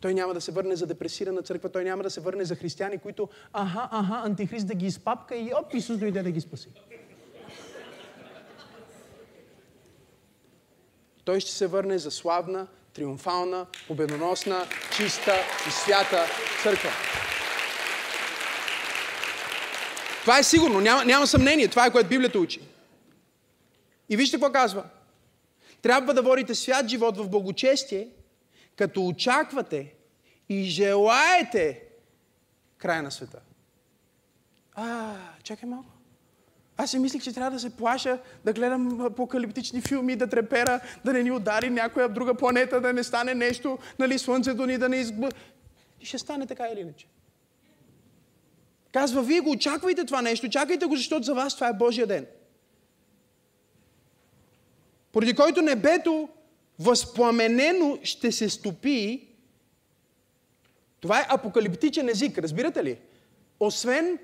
Той няма да се върне за депресирана църква, той няма да се върне за християни, които аха, аха, антихрист да ги изпапка и оп, Исус дойде да ги спаси. Той ще се върне за славна, триумфална, победоносна, чиста и свята църква. Това е сигурно, няма, няма съмнение. Това е което Библията учи. И вижте какво казва. Трябва да водите свят живот в благочестие, като очаквате и желаете края на света. А, чакай малко. Аз си мислих, че трябва да се плаша, да гледам апокалиптични филми, да трепера, да не ни удари някоя друга планета, да не стане нещо, нали, слънцето ни да не изб... И ще стане така или иначе. Казва, вие го очаквайте това нещо, чакайте го, защото за вас това е Божия ден. Поради който небето възпламенено ще се стопи. Това е апокалиптичен език, разбирате ли? Освен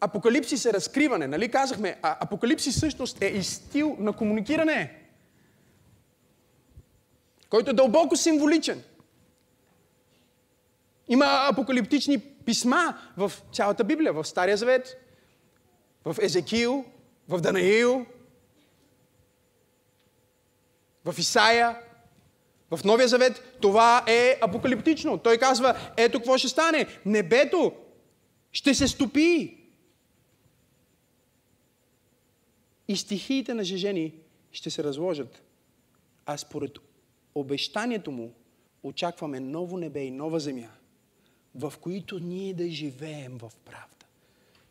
апокалипсис е разкриване, нали казахме, а апокалипсис всъщност е и стил на комуникиране, който е дълбоко символичен. Има апокалиптични писма в цялата Библия, в Стария Завет, в Езекил, в Данаил, в Исаия, в Новия Завет. Това е апокалиптично. Той казва, ето какво ще стане. Небето ще се стопи. И стихиите на Жежени ще се разложат. А според обещанието му очакваме ново небе и нова земя – в които ние да живеем в правда.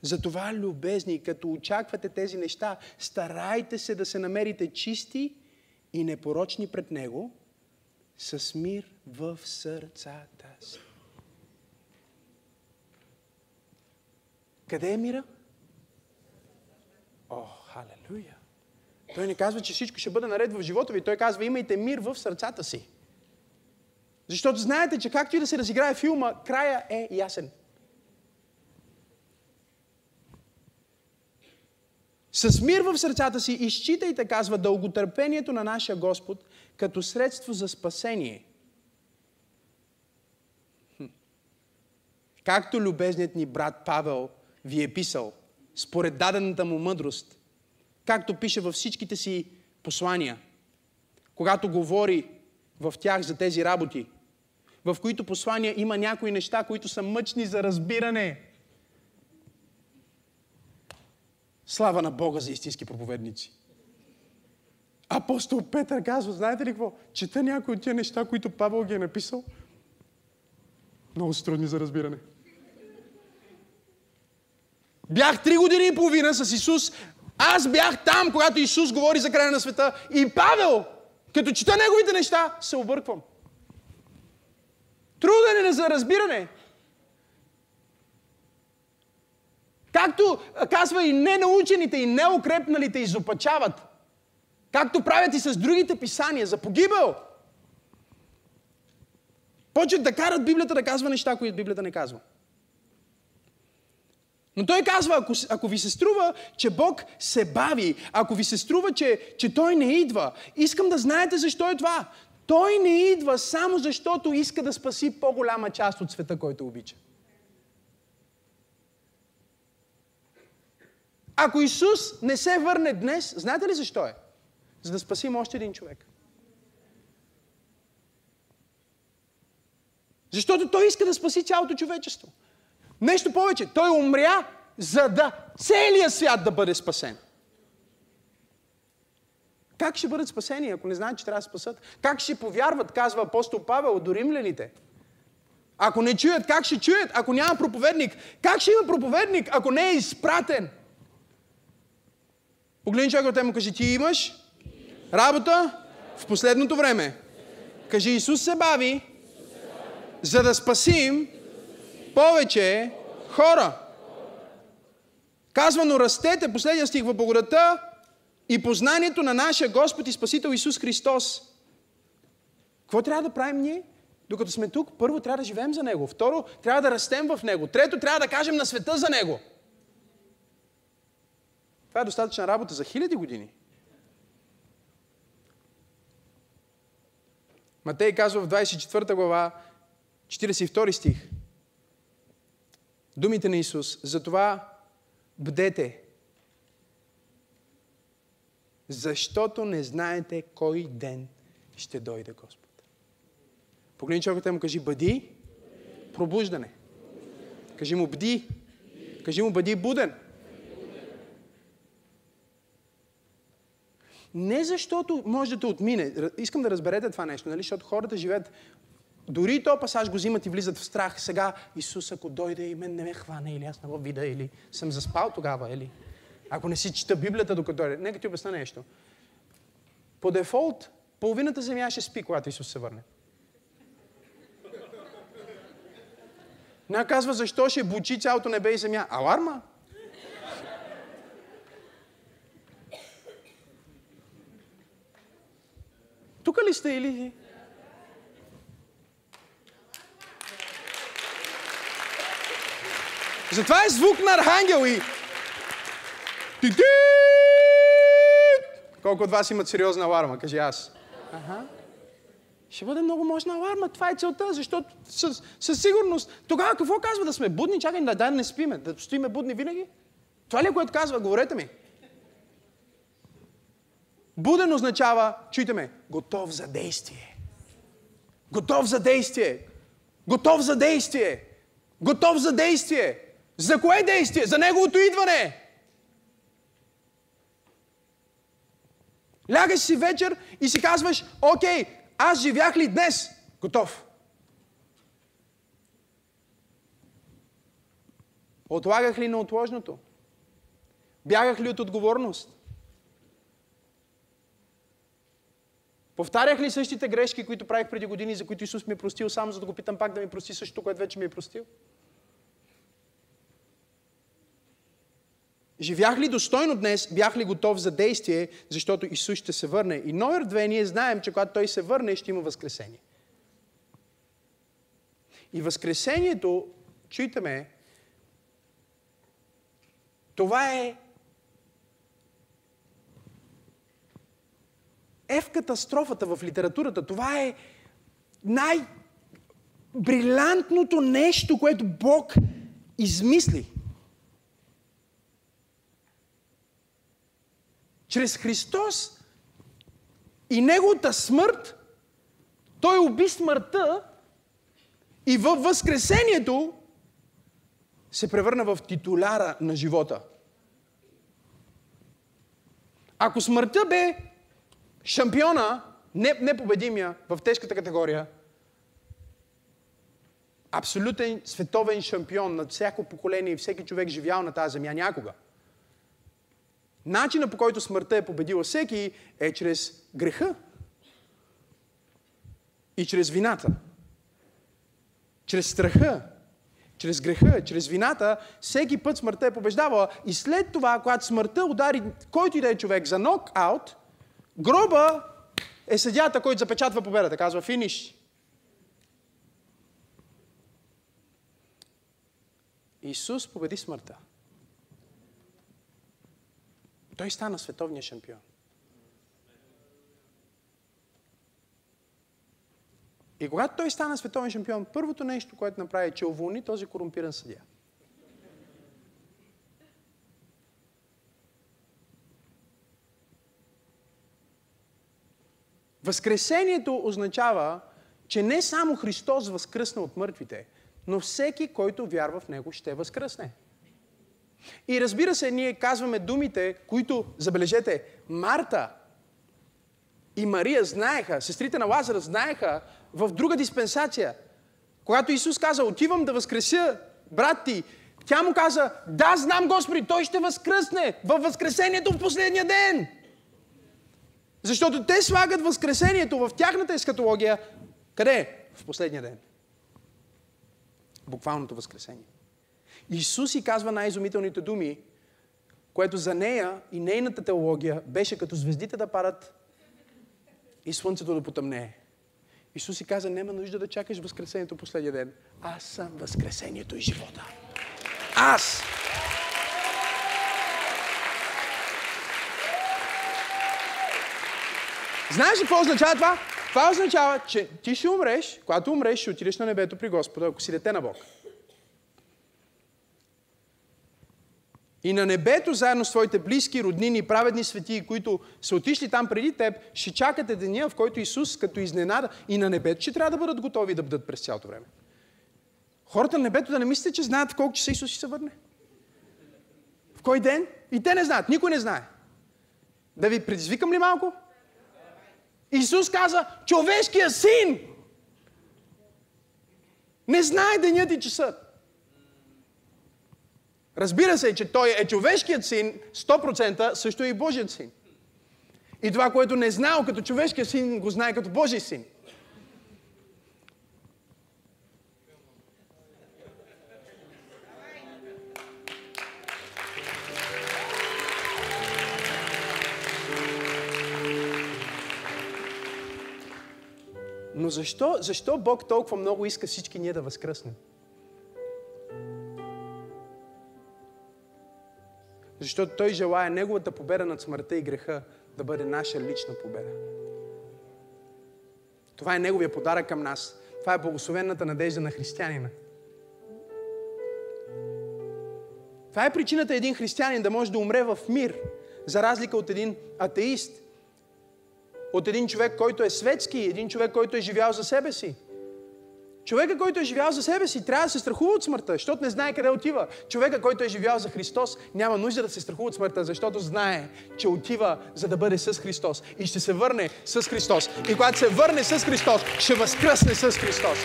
Затова, любезни, като очаквате тези неща, старайте се да се намерите чисти и непорочни пред Него, с мир в сърцата си. Къде е мира? О, халелуя! Той не казва, че всичко ще бъде наред в живота ви. Той казва, имайте мир в сърцата си. Защото знаете, че както и да се разиграе филма, края е ясен. С мир в сърцата си изчитайте, казва, дълготърпението на нашия Господ като средство за спасение. Както любезният ни брат Павел ви е писал, според дадената му мъдрост, както пише във всичките си послания, когато говори в тях за тези работи – в които послания има някои неща, които са мъчни за разбиране. Слава на Бога за истински проповедници. Апостол Петър казва, знаете ли какво? Чета някои от тия неща, които Павел ги е написал. Много са трудни за разбиране. Бях три години и половина с Исус. Аз бях там, когато Исус говори за края на света. И Павел, като чета неговите неща, се обърквам. Труден е за разбиране. Както казва и ненаучените, и неукрепналите изопачават. Както правят и с другите писания за погибел. Почват да карат Библията да казва неща, които Библията не казва. Но той казва, ако, ако ви се струва, че Бог се бави, ако ви се струва, че, че Той не идва, искам да знаете защо е това. Той не идва само защото иска да спаси по-голяма част от света, който обича. Ако Исус не се върне днес, знаете ли защо е? За да спасим още един човек. Защото Той иска да спаси цялото човечество. Нещо повече. Той умря за да целият свят да бъде спасен. Как ще бъдат спасени, ако не знаят, че трябва да спасат? Как ще повярват, казва апостол Павел до римляните? Ако не чуят, как ще чуят, ако няма проповедник? Как ще има проповедник, ако не е изпратен? Погледни човека те му кажи, ти имаш работа в последното време. Кажи, Исус се бави, за да спасим повече хора. Казвано, растете, последния стих в благодата и познанието на нашия Господ и Спасител Исус Христос. Какво трябва да правим ние? Докато сме тук, първо трябва да живеем за Него. Второ, трябва да растем в Него. Трето, трябва да кажем на света за Него. Това е достатъчна работа за хиляди години. Матей казва в 24 глава, 42 стих. Думите на Исус. Затова бдете, защото не знаете кой ден ще дойде Господ. Погледни човекът му кажи, бъди пробуждане. Кажи му, бди. Кажи му, бъди буден. Не защото може да отмине. Искам да разберете това нещо, нали? защото хората живеят дори то пасаж го взимат и влизат в страх. Сега Исус, ако дойде и мен не ме хване, или аз не го видя, или съм заспал тогава, или ако не си чета Библията докато дойде. Нека ти обясня нещо. По дефолт, половината земя ще спи, когато Исус се върне. Не казва защо ще бучи цялото небе и земя. Аларма? Тук ли сте или? Затова е звук на архангел и... Колко от вас имат сериозна аларма? Кажи аз. Ага. Ще бъде много мощна аларма. Това е целта, защото със, със сигурност. Тогава какво казва да сме будни? Чакай да, да не спиме. Да стоиме будни винаги? Това ли е което казва? Говорете ми. Буден означава, чуйте ме, готов за действие. Готов за действие. Готов за действие. Готов за действие. За кое действие? За неговото идване. Лягаш си вечер и си казваш, окей, аз живях ли днес? Готов. Отлагах ли на отложното? Бягах ли от отговорност? Повтарях ли същите грешки, които правих преди години, за които Исус ми е простил, само за да го питам пак да ми прости същото, което вече ми е простил? Живях ли достойно днес, бях ли готов за действие, защото Исус ще се върне. И номер две, ние знаем, че когато Той се върне, ще има възкресение. И възкресението, чуйте ме, това е е в катастрофата в литературата. Това е най-брилянтното нещо, което Бог измисли. Чрез Христос и Неговата смърт, Той уби смъртта и във Възкресението се превърна в титуляра на живота. Ако смъртта бе шампиона, не, непобедимия в тежката категория, абсолютен световен шампион на всяко поколение и всеки човек живял на тази земя някога – Начина по който смъртта е победила всеки е чрез греха и чрез вината. Чрез страха, чрез греха, чрез вината, всеки път смъртта е побеждавала. И след това, когато смъртта удари който и да е човек за нокаут, гроба е съдята, който запечатва победата. Казва финиш. Исус победи смъртта. Той стана световния шампион. И когато той стана световен шампион, първото нещо, което направи, е, че уволни този корумпиран съдия. Възкресението означава, че не само Христос възкръсна от мъртвите, но всеки, който вярва в Него, ще възкръсне. И разбира се, ние казваме думите, които, забележете, Марта и Мария знаеха, сестрите на Лазар знаеха в друга диспенсация. Когато Исус каза, отивам да възкреся брат ти, тя му каза, да, знам Господи, той ще възкръсне във възкресението в последния ден. Защото те слагат възкресението в тяхната ескатология. Къде? В последния ден. Буквалното възкресение. Исус и казва най-изумителните думи, което за нея и нейната теология беше като звездите да падат и слънцето да потъмнее. Исус си каза, няма нужда да чакаш възкресението последния ден. Аз съм възкресението и живота. Аз! Знаеш ли какво означава това? Това означава, че ти ще умреш, когато умреш, ще отидеш на небето при Господа, ако си дете на Бог. И на небето, заедно с твоите близки, роднини, праведни свети, които са отишли там преди теб, ще чакате деня, в който Исус, като изненада, и на небето ще трябва да бъдат готови да бъдат през цялото време. Хората на небето да не мислите, че знаят в колко часа Исус ще се върне. В кой ден? И те не знаят. Никой не знае. Да ви предизвикам ли малко? Исус каза, човешкия син не знае денят и часът. Разбира се, че той е човешкият син, 100% също е и Божият син. И това, което не знал като човешкият син, го знае като Божий син. Но защо, защо Бог толкова много иска всички ние да възкръснем? Защото Той желая Неговата победа над смъртта и греха да бъде наша лична победа. Това е Неговия подарък към нас. Това е благословената надежда на християнина. Това е причината един християнин да може да умре в мир, за разлика от един атеист, от един човек, който е светски, един човек, който е живял за себе си. Човека, който е живял за себе си, трябва да се страхува от смъртта, защото не знае къде отива. Човека, който е живял за Христос, няма нужда да се страхува от смъртта, защото знае, че отива за да бъде с Христос и ще се върне с Христос. И когато се върне с Христос, ще възкръсне с Христос.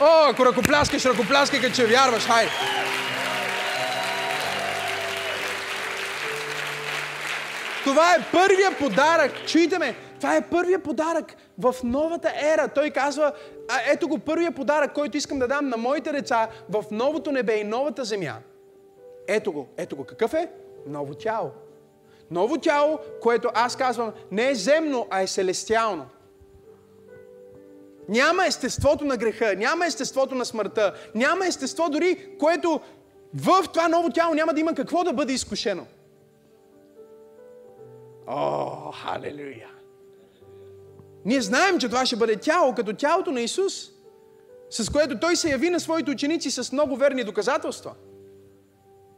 О, ако ръкопляскаш, ръкопляскай, като че вярваш, хайде! Това е първия подарък. Чуйте ме, това е първия подарък в новата ера. Той казва, а ето го първия подарък, който искам да дам на моите деца в новото небе и новата земя. Ето го, ето го. Какъв е? Ново тяло. Ново тяло, което аз казвам не е земно, а е селестиално. Няма естеството на греха, няма естеството на смъртта, няма естество дори, което в това ново тяло няма да има какво да бъде изкушено. О, халелуя! Ние знаем, че това ще бъде тяло, като тялото на Исус, с което Той се яви на своите ученици с много верни доказателства.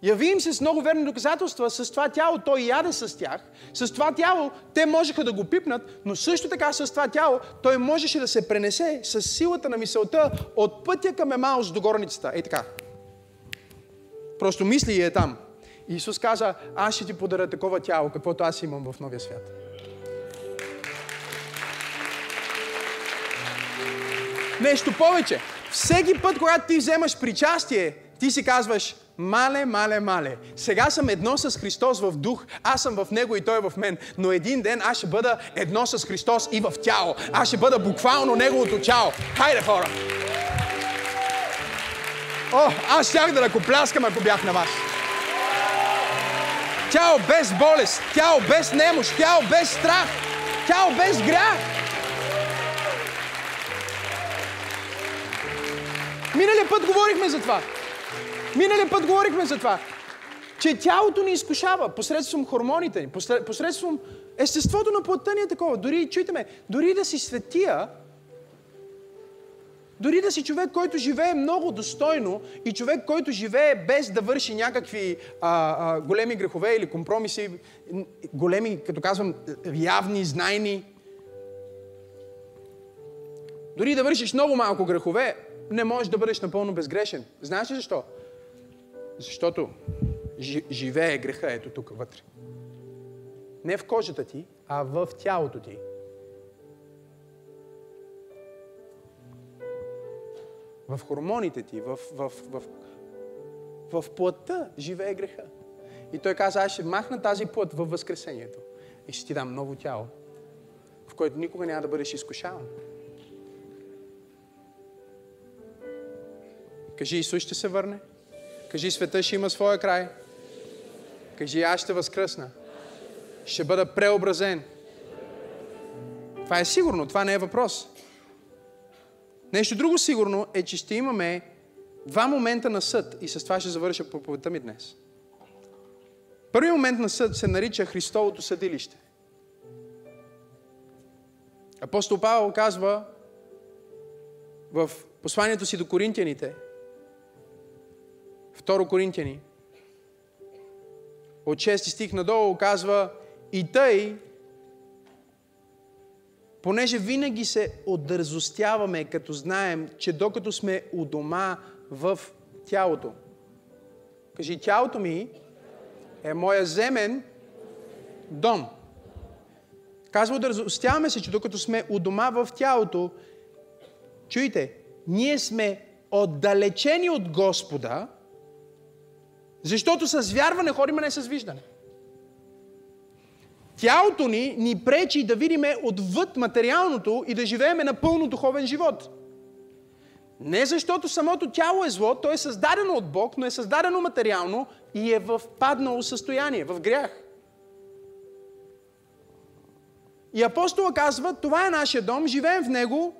Яви им се с много верни доказателства, с това тяло Той яде с тях, с това тяло те можеха да го пипнат, но също така с това тяло Той можеше да се пренесе с силата на мисълта от пътя към Емаус до горницата. Ей така. Просто мисли и е там. Исус каза, аз ще ти подаря такова тяло, каквото аз имам в новия свят. Нещо повече. Всеки път, когато ти вземаш причастие, ти си казваш, мале, мале, мале. Сега съм едно с Христос в дух, аз съм в Него и Той е в мен. Но един ден аз ще бъда едно с Христос и в тяло. Аз ще бъда буквално Неговото тяло. Хайде, хора! О, аз щях да ръкопляскам, ако бях на вас. Тяло без болест, тяло без немощ, тяло без страх, тяло без грях. Миналия път говорихме за това. Миналия път говорихме за това. Че тялото ни изкушава посредством хормоните ни, посредством естеството на плътта ни е такова. Дори, чуйте ме, дори да си светия, дори да си човек, който живее много достойно и човек, който живее без да върши някакви а, а, големи грехове или компромиси, големи, като казвам, явни, знайни. Дори да вършиш много малко грехове, не можеш да бъдеш напълно безгрешен. Знаеш ли защо? Защото живее греха ето тук вътре. Не в кожата ти, а в тялото ти. В хормоните ти, в, в, в, в, в плътта живее греха. И той каза, аз ще махна тази плът във Възкресението и ще ти дам ново тяло, в което никога няма да бъдеш изкушаван. Кажи, Исус ще се върне. Кажи, света ще има своя край. Кажи, аз ще възкръсна. Ще бъда преобразен. Това е сигурно, това не е въпрос. Нещо друго сигурно е, че ще имаме два момента на съд и с това ще завърша проповедта ми днес. Първият момент на съд се нарича Христовото съдилище. Апостол Павел казва в посланието си до коринтияните, 2 Коринтияни, от 6 стих надолу казва и тъй, понеже винаги се отдързостяваме, като знаем, че докато сме у дома в тялото. Кажи, тялото ми е моя земен дом. Казва, отдързостяваме се, че докато сме у дома в тялото, чуйте, ние сме отдалечени от Господа, защото с вярване ходим, а не с виждане. Тялото ни ни пречи да видиме отвъд материалното и да живееме на пълно духовен живот. Не защото самото тяло е зло, то е създадено от Бог, но е създадено материално и е в паднало състояние, в грях. И апостола казва, това е нашия дом, живеем в него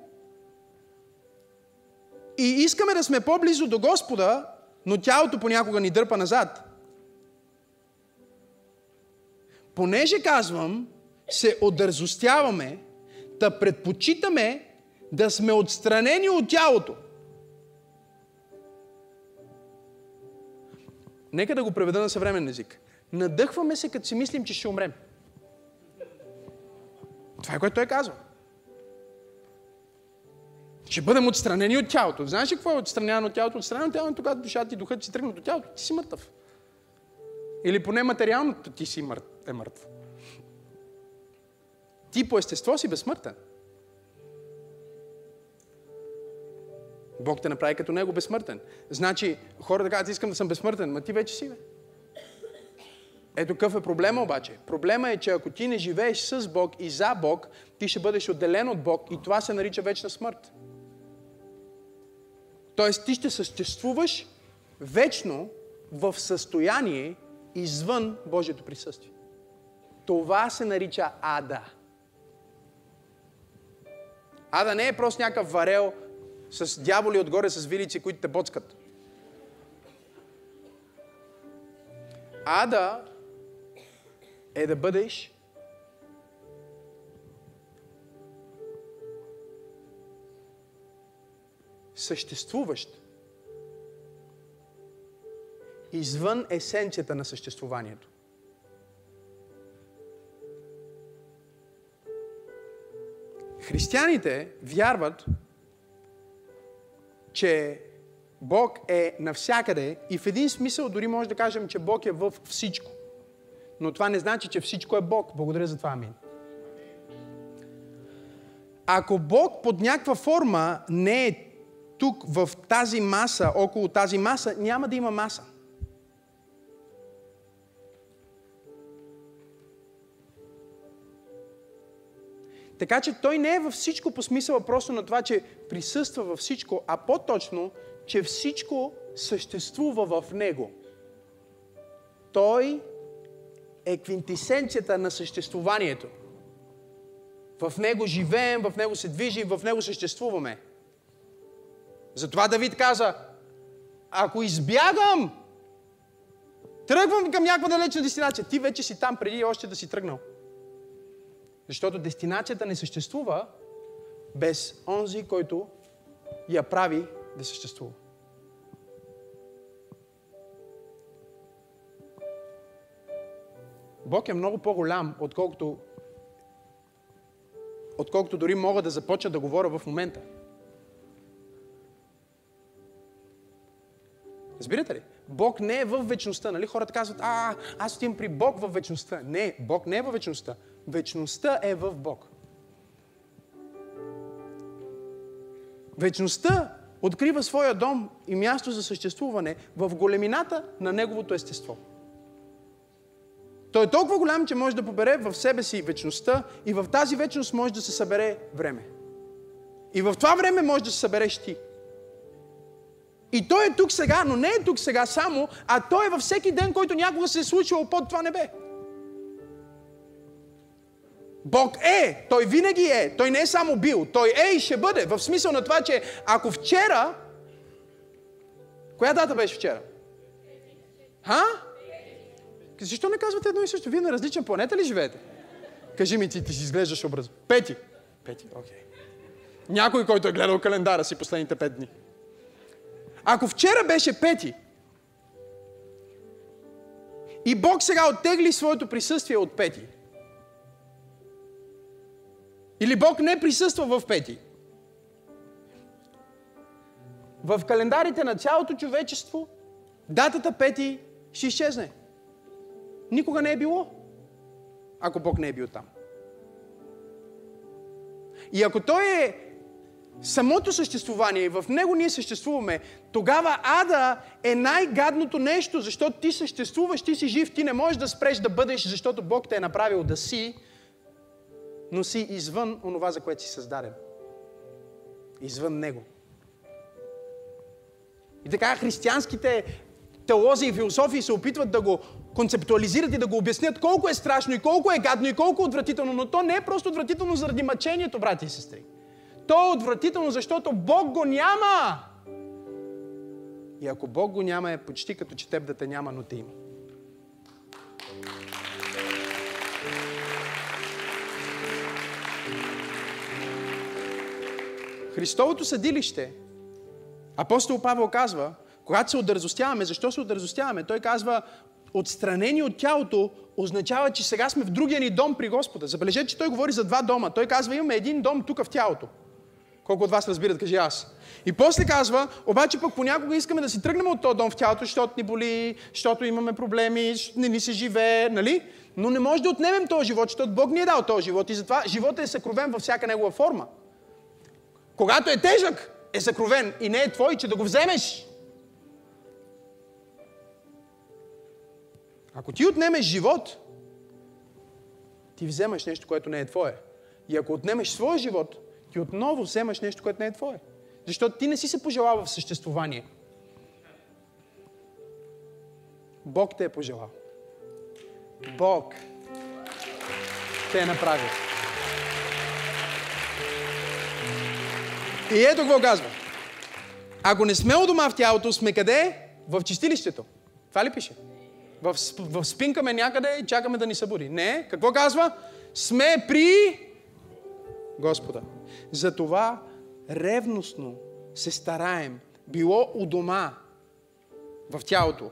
и искаме да сме по-близо до Господа, но тялото понякога ни дърпа назад. Понеже казвам, се отдързостяваме, да предпочитаме да сме отстранени от тялото. Нека да го преведа на съвременен език. Надъхваме се, като си мислим, че ще умрем. Това е което той казва. Ще бъдем отстранени от тялото. Знаеш ли какво е отстранено от тялото? Отстранено от тялото, когато душата и духът си тръгнат от тялото. Ти си мъртъв. Или поне материалното ти си мъртв, е мъртв. Ти по естество си безсмъртен. Бог те направи като Него безсмъртен. Значи, хората казват, искам да съм безсмъртен, ма ти вече си, бе. Ето какъв е проблема обаче. Проблема е, че ако ти не живееш с Бог и за Бог, ти ще бъдеш отделен от Бог и това се нарича вечна смърт. Тоест ти ще съществуваш вечно в състояние извън Божието присъствие. Това се нарича ада. Ада не е просто някакъв варел с дяволи отгоре с вилици, които те боцкат. Ада е да бъдеш съществуващ извън есенцията на съществуванието. Християните вярват, че Бог е навсякъде и в един смисъл дори може да кажем, че Бог е в всичко. Но това не значи, че всичко е Бог. Благодаря за това, амин. Ако Бог под някаква форма не е тук в тази маса, около тази маса, няма да има маса. Така че той не е във всичко по смисъла просто на това, че присъства във всичко, а по-точно, че всичко съществува в него. Той е квинтисенцията на съществуванието. В него живеем, в него се движим, в него съществуваме. Затова Давид каза, ако избягам, тръгвам към някаква далечна дестинация, ти вече си там преди още да си тръгнал. Защото дестинацията не съществува без онзи, който я прави да съществува. Бог е много по-голям, отколкото, отколкото дори мога да започна да говоря в момента. Разбирате ли? Бог не е в вечността. Нали? Хората казват, а, аз отивам при Бог в вечността. Не, Бог не е в вечността. Вечността е в Бог. Вечността открива своя дом и място за съществуване в големината на неговото естество. Той е толкова голям, че може да побере в себе си вечността и в тази вечност може да се събере време. И в това време може да се събереш ти. И той е тук сега, но не е тук сега само, а той е във всеки ден, който някога се е случил под това небе. Бог е, той винаги е, той не е само бил, той е и ще бъде. В смисъл на това, че ако вчера, коя дата беше вчера? Ха? Защо не казвате едно и също? Вие на различен планета ли живеете? Кажи ми ти, ти си изглеждаш образ. Пети. Пети, окей. Okay. Някой, който е гледал календара си последните пет дни. Ако вчера беше пети, и Бог сега оттегли своето присъствие от пети, или Бог не присъства в пети, в календарите на цялото човечество, датата пети ще изчезне. Никога не е било, ако Бог не е бил там. И ако Той е самото съществувание и в него ние съществуваме, тогава ада е най-гадното нещо, защото ти съществуваш, ти си жив, ти не можеш да спреш да бъдеш, защото Бог те е направил да си, но си извън онова, за което си създаден. Извън него. И така християнските теолози и философии се опитват да го концептуализират и да го обяснят колко е страшно и колко е гадно и колко е отвратително, но то не е просто отвратително заради мъчението, брати и сестри. То е отвратително, защото Бог го няма. И ако Бог го няма, е почти като че теб да те няма, но те има. Христовото съдилище, апостол Павел казва, когато се отдързостяваме, защо се отдързостяваме? Той казва, отстранени от тялото означава, че сега сме в другия ни дом при Господа. Забележете, че той говори за два дома. Той казва, имаме един дом тук в тялото. Колко от вас разбират, кажи аз. И после казва, обаче пък понякога искаме да си тръгнем от този дом в тялото, защото ни боли, защото имаме проблеми, не ни се живее, нали? Но не може да отнемем този живот, защото Бог ни е дал този живот и затова животът е съкровен във всяка негова форма. Когато е тежък, е съкровен и не е твой, че да го вземеш. Ако ти отнемеш живот, ти вземаш нещо, което не е твое. И ако отнемеш своя живот, ти отново вземаш нещо, което не е твое. Защото ти не си се пожелал в съществувание. Бог те е пожелал. Бог те е направил. И ето какво казва. Ако не сме у дома в тялото, сме къде? В чистилището. Това ли пише? В, в спинкаме някъде и чакаме да ни събуди. Не. Какво казва? Сме при Господа. Затова ревностно се стараем, било у дома, в тялото,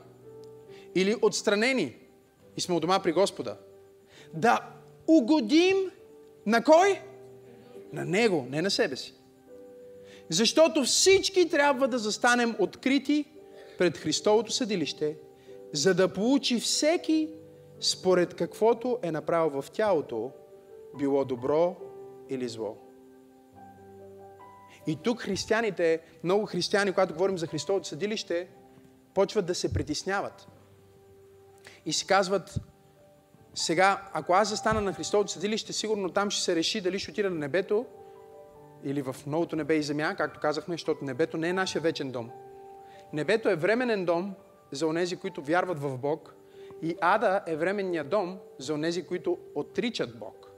или отстранени и сме у дома при Господа, да угодим на кой? На Него, не на себе си. Защото всички трябва да застанем открити пред Христовото съдилище, за да получи всеки според каквото е направил в тялото, било добро или зло. И тук християните, много християни, когато говорим за Христовото съдилище, почват да се притесняват. И си казват, сега, ако аз застана на Христовото съдилище, сигурно там ще се реши дали ще отида на небето или в новото небе и земя, както казахме, защото небето не е нашия вечен дом. Небето е временен дом за онези, които вярват в Бог и ада е временния дом за онези, които отричат Бог.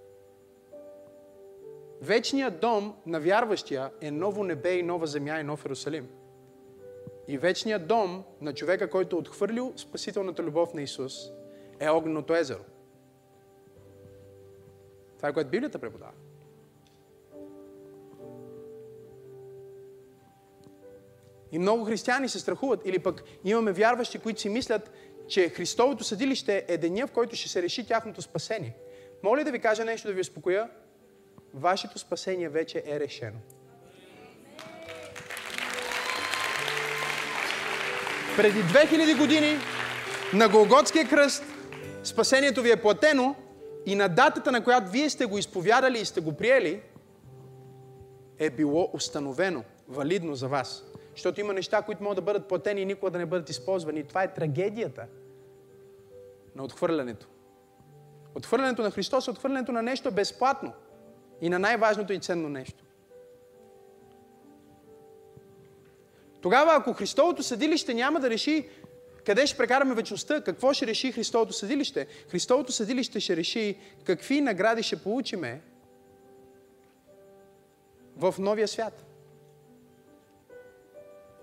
Вечният дом на вярващия е ново небе и нова земя и нов Иерусалим. И вечният дом на човека, който е отхвърлил спасителната любов на Исус, е огненото езеро. Това е което Библията преподава. И много християни се страхуват, или пък имаме вярващи, които си мислят, че Христовото съдилище е деня, в който ще се реши тяхното спасение. Моля да ви кажа нещо, да ви успокоя вашето спасение вече е решено. Преди 2000 години на Голготския кръст спасението ви е платено и на датата, на която вие сте го изповядали и сте го приели, е било установено, валидно за вас. Защото има неща, които могат да бъдат платени и никога да не бъдат използвани. И това е трагедията на отхвърлянето. Отхвърлянето на Христос е отхвърлянето на нещо безплатно. И на най-важното и ценно нещо. Тогава, ако Христовото съдилище няма да реши къде ще прекараме вечността, какво ще реши Христовото съдилище? Христовото съдилище ще реши какви награди ще получиме в новия свят.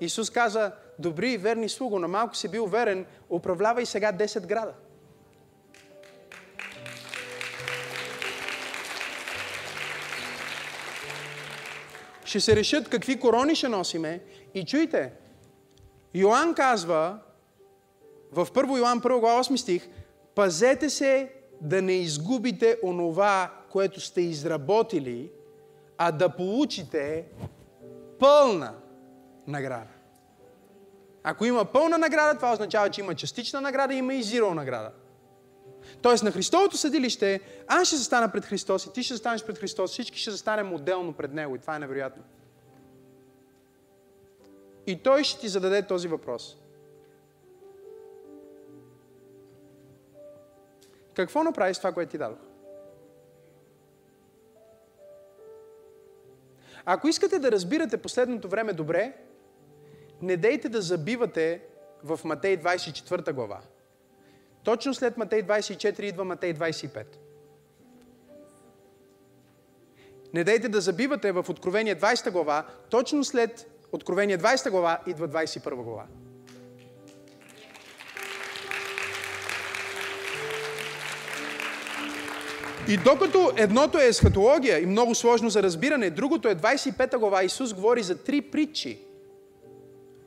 Исус каза, добри и верни слуго, на малко си бил верен, управлявай сега 10 града. Ще се решат какви корони ще носиме. И чуйте, Йоанн казва в 1 Йоанн 1 глава 8 стих, пазете се да не изгубите онова, което сте изработили, а да получите пълна награда. Ако има пълна награда, това означава, че има частична награда, има и зиро награда. Тоест на Христовото съдилище, аз ще застана пред Христос и ти ще застанеш пред Христос, всички ще застанем отделно пред Него и това е невероятно. И Той ще ти зададе този въпрос. Какво направи с това, което ти дадох? Ако искате да разбирате последното време добре, не дейте да забивате в Матей 24 глава. Точно след Матей 24 идва Матей 25. Не дейте да забивате в Откровение 20 глава. Точно след Откровение 20 глава идва 21 глава. И докато едното е есхатология и много сложно за разбиране, другото е 25 глава, Исус говори за три притчи.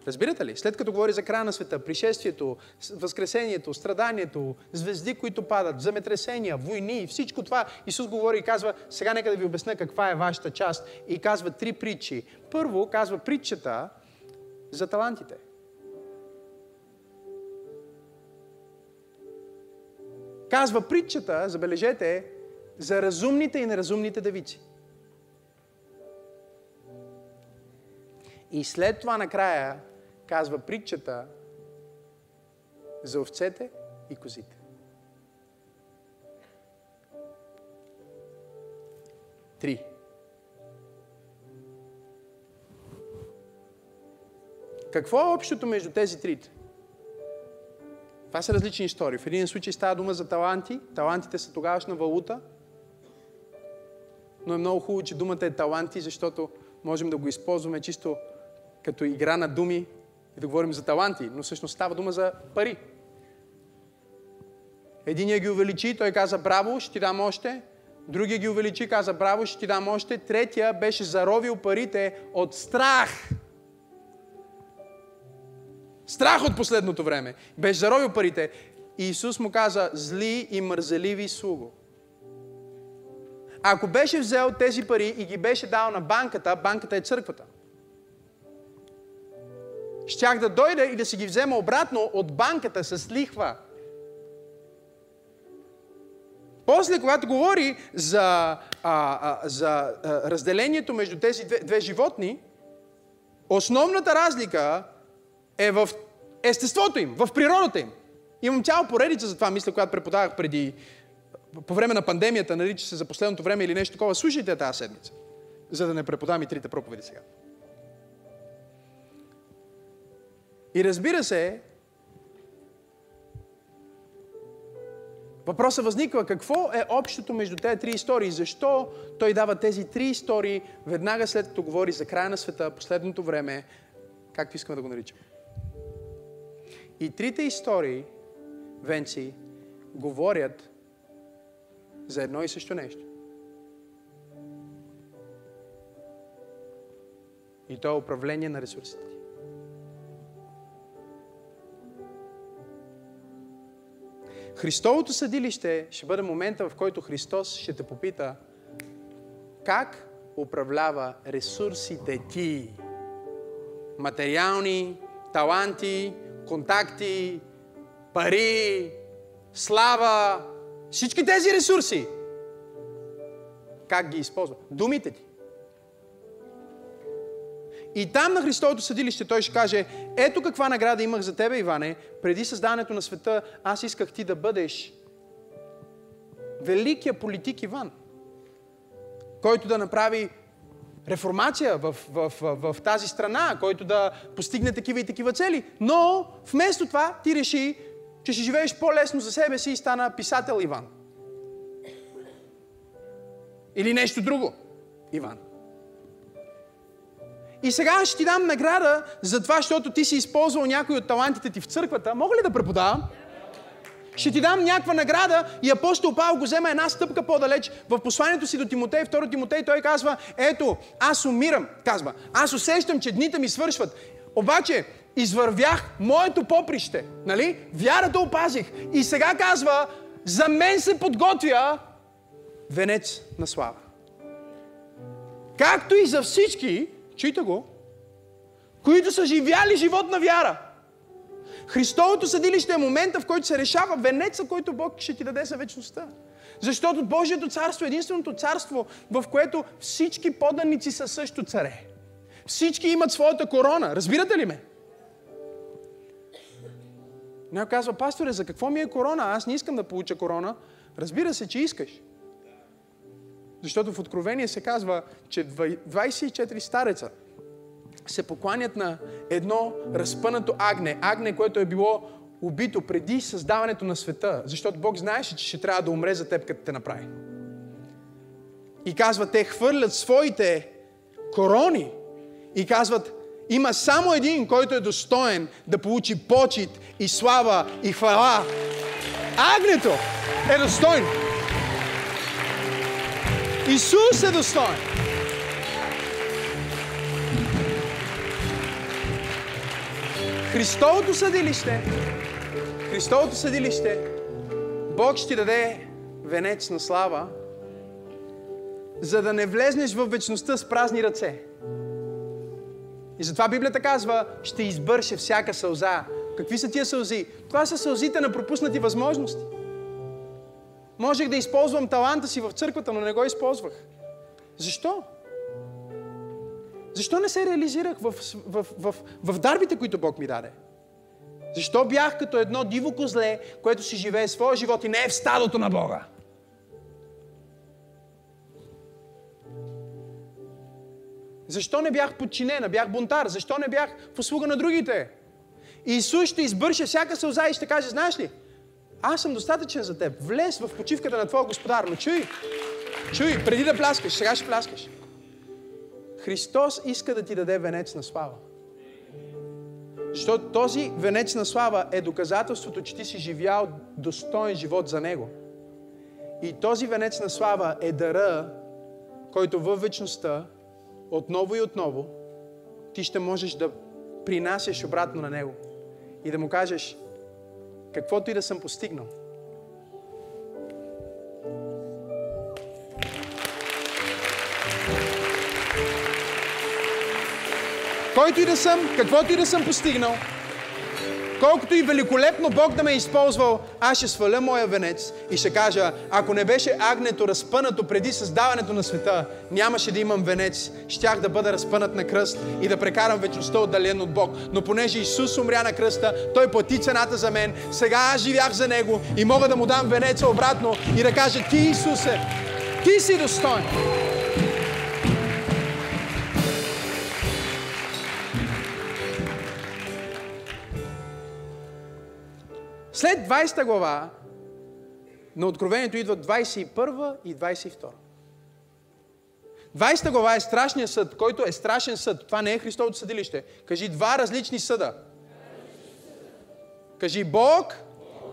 Разбирате ли? След като говори за края на света, пришествието, възкресението, страданието, звезди, които падат, земетресения, войни, всичко това, Исус говори и казва, сега нека да ви обясня каква е вашата част. И казва три притчи. Първо казва притчата за талантите. Казва притчата, забележете, за разумните и неразумните девици. И след това накрая казва притчата за овцете и козите. Три. Какво е общото между тези трите? Това са различни истории. В един случай става дума за таланти. Талантите са тогавашна валута – но е много хубаво, че думата е таланти, защото можем да го използваме чисто като игра на думи и да говорим за таланти, но всъщност става дума за пари. Единия ги увеличи, той каза браво, ще ти дам още. Другия ги увеличи, каза браво, ще ти дам още. Третия беше заровил парите от страх. Страх от последното време. Беше заровил парите. И Исус му каза, зли и мързеливи слуго. Ако беше взел тези пари и ги беше дал на банката, банката е църквата. Щях да дойда и да си ги взема обратно от банката с лихва. После, когато говори за, а, а, за а, разделението между тези две, две животни, основната разлика е в естеството им, в природата им. Имам цяла поредица за това, мисля, когато преподавах преди по време на пандемията, нарича се за последното време или нещо такова, слушайте тази седмица, за да не преподам и трите проповеди сега. И разбира се, въпросът възниква какво е общото между тези три истории? Защо той дава тези три истории веднага след като говори за края на света, последното време, както искаме да го наричам. И трите истории, Венци, говорят за едно и също нещо. И то е управление на ресурсите. Христовото съдилище ще бъде момента, в който Христос ще те попита как управлява ресурсите ти. Материални, таланти, контакти, пари, слава, всички тези ресурси. Как ги използва? Думите ти. И там на Христовото съдилище той ще каже, ето каква награда имах за тебе, Иване, преди създаването на света, аз исках ти да бъдеш великия политик Иван, който да направи реформация в, в, в, в тази страна, който да постигне такива и такива цели. Но вместо това ти реши, че ще живееш по-лесно за себе си и стана писател Иван. Или нещо друго, Иван. И сега ще ти дам награда за това, защото ти си използвал някой от талантите ти в църквата. Мога ли да преподавам? Ще ти дам някаква награда и апостол Павел го взема една стъпка по-далеч. В посланието си до Тимотей, 2 Тимотей, той казва, ето, аз умирам, казва, аз усещам, че дните ми свършват. Обаче, извървях моето поприще, нали? Вярата опазих. И сега казва, за мен се подготвя венец на слава. Както и за всички, чуйте го, които са живяли живот на вяра. Христовото съдилище е момента, в който се решава венеца, който Бог ще ти даде за вечността. Защото Божието царство е единственото царство, в което всички поданици са също царе. Всички имат своята корона. Разбирате ли ме? Някой казва, пасторе, за какво ми е корона? Аз не искам да получа корона. Разбира се, че искаш. Защото в Откровение се казва, че 24 стареца се покланят на едно разпънато агне. Агне, което е било убито преди създаването на света. Защото Бог знаеше, че ще трябва да умре за теб, като те направи. И казват, те хвърлят своите корони и казват, има само един, който е достоен да получи почет и слава и хвала. Агнето е достоен. Исус е достоен. Христовото съдилище, Христовото съдилище, Бог ще даде венец на слава, за да не влезнеш в вечността с празни ръце. И затова Библията казва, ще избърше всяка сълза. Какви са тия сълзи? Това са сълзите на пропуснати възможности. Можех да използвам таланта си в църквата, но не го използвах. Защо? Защо не се реализирах в, в, в, в, дарбите, които Бог ми даде? Защо бях като едно диво козле, което си живее своя живот и не е в стадото на Бога? Защо не бях подчинена, бях бунтар? Защо не бях в услуга на другите? И Исус ще избърше всяка сълза и ще каже, знаеш ли, аз съм достатъчен за теб. Влез в почивката на твоя господар, но чуй, чуй, преди да пляскаш, сега ще пляскаш. Христос иска да ти даде венец на слава. Защото този венец на слава е доказателството, че ти си живял достоен живот за Него. И този венец на слава е дъра, който във вечността, отново и отново, ти ще можеш да принасяш обратно на Него. И да му кажеш, каквото и да съм постигнал, който и да съм, каквото и да съм постигнал, колкото и великолепно Бог да ме е използвал, аз ще сваля моя венец и ще кажа, ако не беше агнето разпънато преди създаването на света, нямаше да имам венец. Щях да бъда разпънат на кръст и да прекарам вечността отдален от Бог. Но понеже Исус умря на кръста, Той плати цената за мен, сега аз живях за Него и мога да му дам венеца обратно и да кажа, ти Исусе, ти си достоен. След 20 глава на Откровението идват 21 и 22. 20 глава е страшният съд, който е страшен съд. Това не е Христовото съдилище. Кажи два различни съда. Кажи Бог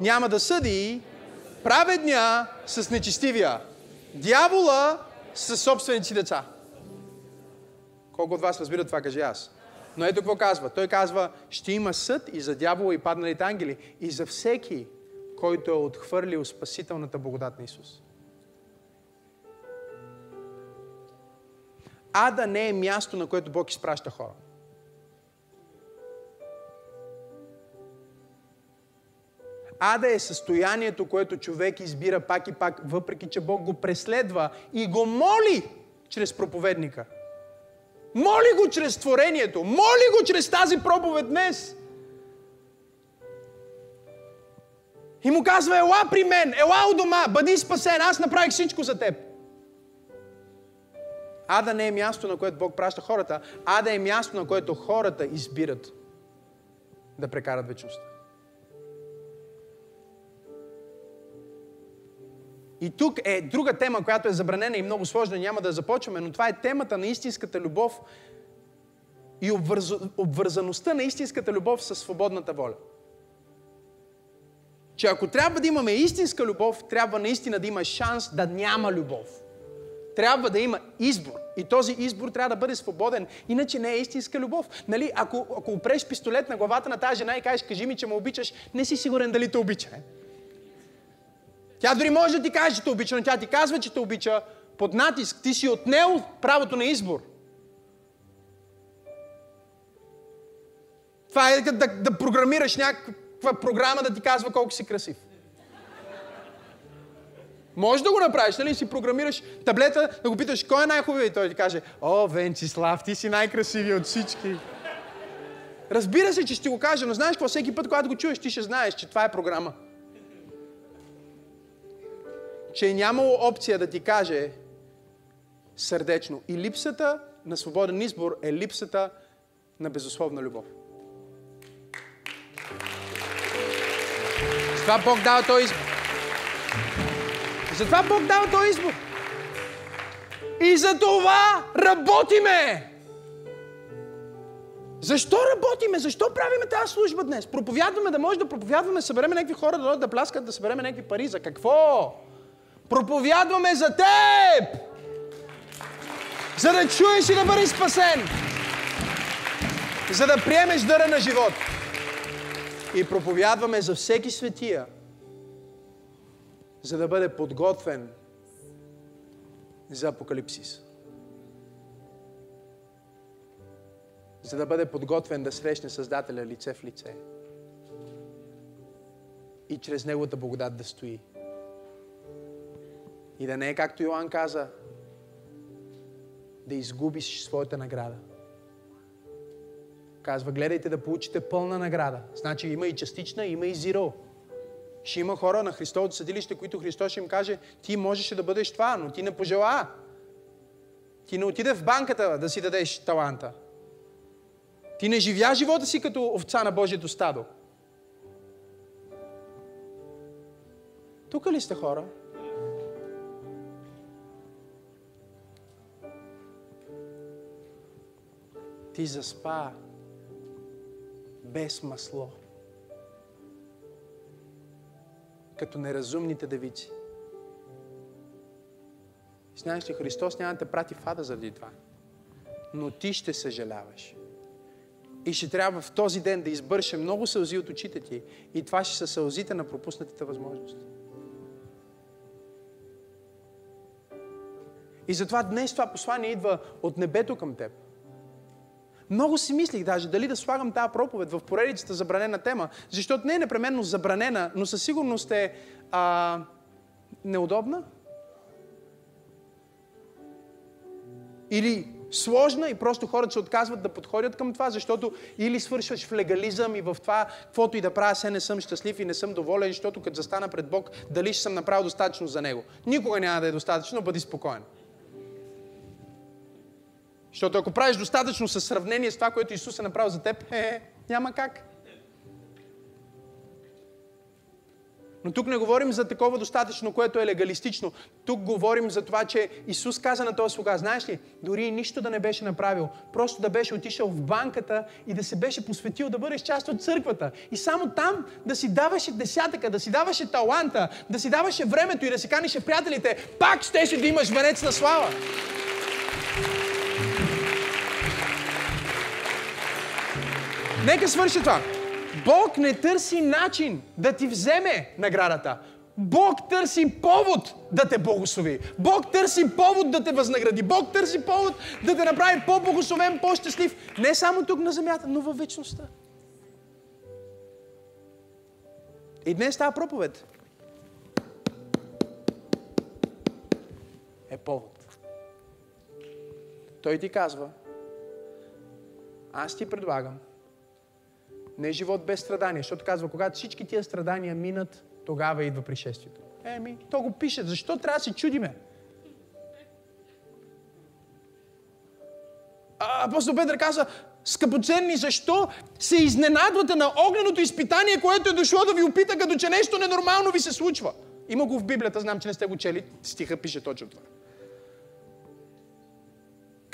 няма да съди праведния с нечестивия. Дявола с собствените си деца. Колко от вас разбират това, кажи аз. Но ето какво казва. Той казва, ще има съд и за дявола и падналите ангели, и за всеки, който е отхвърлил спасителната благодат на Исус. Ада не е място, на което Бог изпраща хора. Ада е състоянието, което човек избира пак и пак, въпреки че Бог го преследва и го моли чрез проповедника. Моли го чрез творението, моли го чрез тази проповед днес. И му казва, ела при мен, ела у дома, бъди спасен, аз направих всичко за теб. Ада не е място, на което Бог праща хората. Ада е място, на което хората избират да прекарат вечността. И тук е друга тема, която е забранена и много сложна, няма да започваме, но това е темата на истинската любов и обвърз... обвързаността на истинската любов със свободната воля. Че ако трябва да имаме истинска любов, трябва наистина да има шанс да няма любов. Трябва да има избор. И този избор трябва да бъде свободен. Иначе не е истинска любов. Нали, ако, ако опреш пистолет на главата на тази жена и кажеш, кажи ми, че ме обичаш, не си сигурен дали те обича. Е? Тя дори може да ти каже, че те обича, но тя ти казва, че те обича под натиск. Ти си отнел правото на избор. Това е да, да, да програмираш някаква програма да ти казва колко си красив. Може да го направиш, нали? Си програмираш таблета, да го питаш кой е най-хубавият и той ти каже, о, Венчислав, ти си най-красивият от всички. Разбира се, че ще го кажа, но знаеш какво? Всеки път, когато го чуеш, ти ще знаеш, че това е програма. Че е нямало опция да ти каже сърдечно. И липсата на свободен избор е липсата на безусловна любов. Затова Бог дава този избор. Затова Бог дава този избор. И за това работиме. Защо работиме? Защо правиме тази служба днес? Проповядваме да може да проповядваме, събереме някакви хора да дойдат да пляскат, да събереме някакви пари. За какво? Проповядваме за теб! За да чуеш и да бъдеш спасен. За да приемеш дъра на живот. И проповядваме за всеки светия, за да бъде подготвен за апокалипсис. За да бъде подготвен да срещне Създателя лице в лице. И чрез Неговата благодат да стои. И да не е както Йоанн каза, да изгубиш своята награда. Казва, гледайте да получите пълна награда. Значи има и частична, има и зиро. Ще има хора на Христовото съдилище, които Христос ще им каже, ти можеш да бъдеш това, но ти не пожела. Ти не отиде в банката да си дадеш таланта. Ти не живя живота си като овца на Божието стадо. Тук ли сте хора? Ти заспа без масло като неразумните девици. И знаеш ли, Христос няма да те прати в ада заради това. Но ти ще съжаляваш. И ще трябва в този ден да избърше много сълзи от очите ти. И това ще са сълзите на пропуснатите възможности. И затова днес това послание идва от небето към теб. Много си мислих даже дали да слагам тази проповед в поредицата забранена тема, защото не е непременно забранена, но със сигурност е а, неудобна. Или сложна и просто хората се отказват да подходят към това, защото или свършваш в легализъм и в това, каквото и да правя, се не съм щастлив и не съм доволен, защото като застана пред Бог, дали ще съм направил достатъчно за Него. Никога няма да е достатъчно, бъди спокоен. Защото ако правиш достатъчно със сравнение с това, което Исус е направил за теб, е, няма как. Но тук не говорим за такова достатъчно, което е легалистично. Тук говорим за това, че Исус каза на този слуга, знаеш ли, дори нищо да не беше направил, просто да беше отишъл в банката и да се беше посветил да бъдеш част от църквата. И само там да си даваше десятъка, да си даваше таланта, да си даваше времето и да си канише приятелите, пак щеше да имаш венец на слава. Нека свърши това. Бог не търси начин да ти вземе наградата. Бог търси повод да те благослови. Бог търси повод да те възнагради. Бог търси повод да те направи по-благословен, по-щастлив. Не само тук на земята, но във вечността. И днес тази проповед е повод. Той ти казва, аз ти предлагам не живот без страдания, защото казва, когато всички тия страдания минат, тогава идва пришествието. Еми, то го пише. Защо трябва да се чудиме? А, апостол Петър каза, скъпоценни, защо се изненадвате на огненото изпитание, което е дошло да ви опита, като че нещо ненормално ви се случва? Има го в Библията, знам, че не сте го чели. Стиха пише точно това.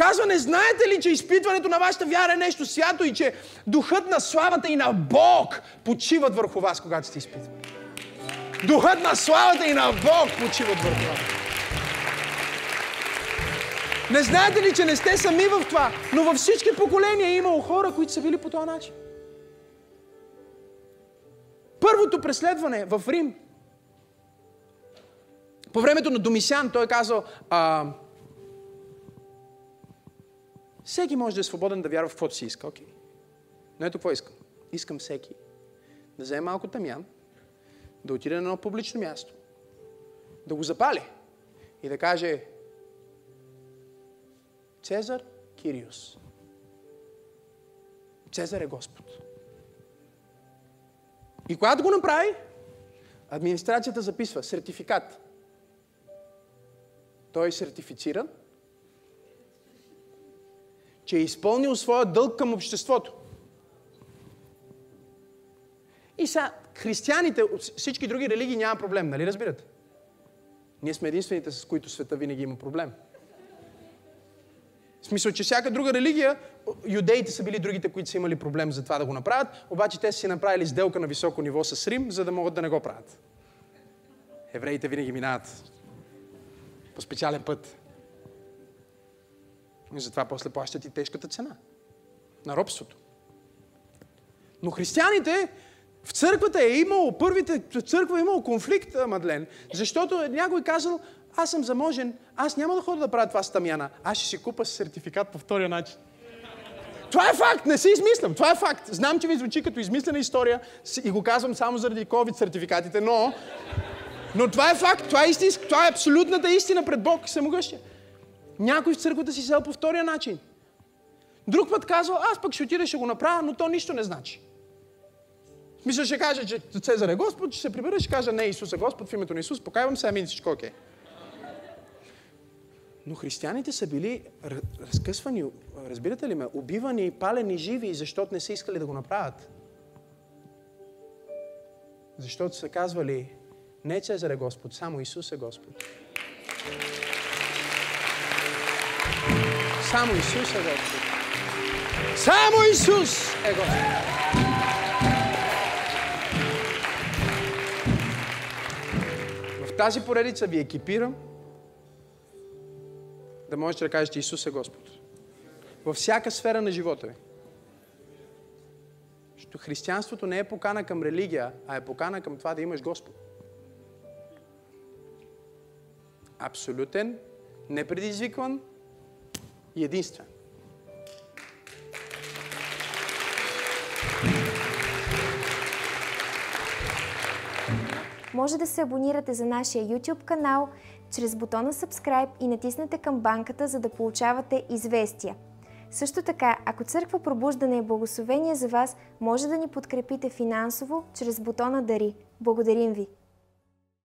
Казва, не знаете ли, че изпитването на вашата вяра е нещо свято и че духът на славата и на Бог почиват върху вас, когато сте изпитвани. Духът на славата и на Бог почиват върху вас. Не знаете ли, че не сте сами в това, но във всички поколения е имало хора, които са били по този начин. Първото преследване в Рим. По времето на Домисян той е казал, всеки може да е свободен да вярва в каквото си иска. Окей. Но ето какво искам. Искам всеки да вземе малко тамян, да отиде на едно публично място, да го запали и да каже Цезар Кириус. Цезар е Господ. И когато го направи, администрацията записва сертификат. Той е сертифициран, че е изпълнил своя дълг към обществото. И са християните, всички други религии няма проблем, нали разбирате? Ние сме единствените, с които света винаги има проблем. В смисъл, че всяка друга религия, юдеите са били другите, които са имали проблем за това да го направят, обаче те са си направили сделка на високо ниво с Рим, за да могат да не го правят. Евреите винаги минават по специален път. И затова после плащат и тежката цена на робството. Но християните в църквата е имало, първите църква е имало конфликт, Мадлен, защото някой казал, аз съм заможен, аз няма да ходя да правя това с тамяна, аз ще си купа сертификат по втория начин. Това е факт, не се измислям, това е факт. Знам, че ви звучи като измислена история и го казвам само заради COVID сертификатите, но, но това е факт, това е, истинск, това е абсолютната истина пред Бог и Самогъщия. Някой в църквата си сел по втория начин. Друг път казва, аз пък ще отида, ще го направя, но то нищо не значи. Мисля, ще каже, че Цезар е Господ, ще се прибера, ще каже, не, Исус е Господ, в името на Исус, покайвам се, амин, всичко окей. Но християните са били разкъсвани, разбирате ли ме, убивани, палени живи, защото не са искали да го направят. Защото са казвали, не Цезар е Господ, само Исус е Господ. Само Исус е Господ. Само Исус е Господ. В тази поредица ви екипирам да можете да кажете Исус е Господ. Във всяка сфера на живота ви. Защото християнството не е покана към религия, а е покана към това да имаш Господ. Абсолютен, непредизвикван и единствен. Може да се абонирате за нашия YouTube канал чрез бутона Subscribe и натиснете камбанката, за да получавате известия. Също така, ако Църква Пробуждане е благословение за вас, може да ни подкрепите финансово чрез бутона Дари. Благодарим ви!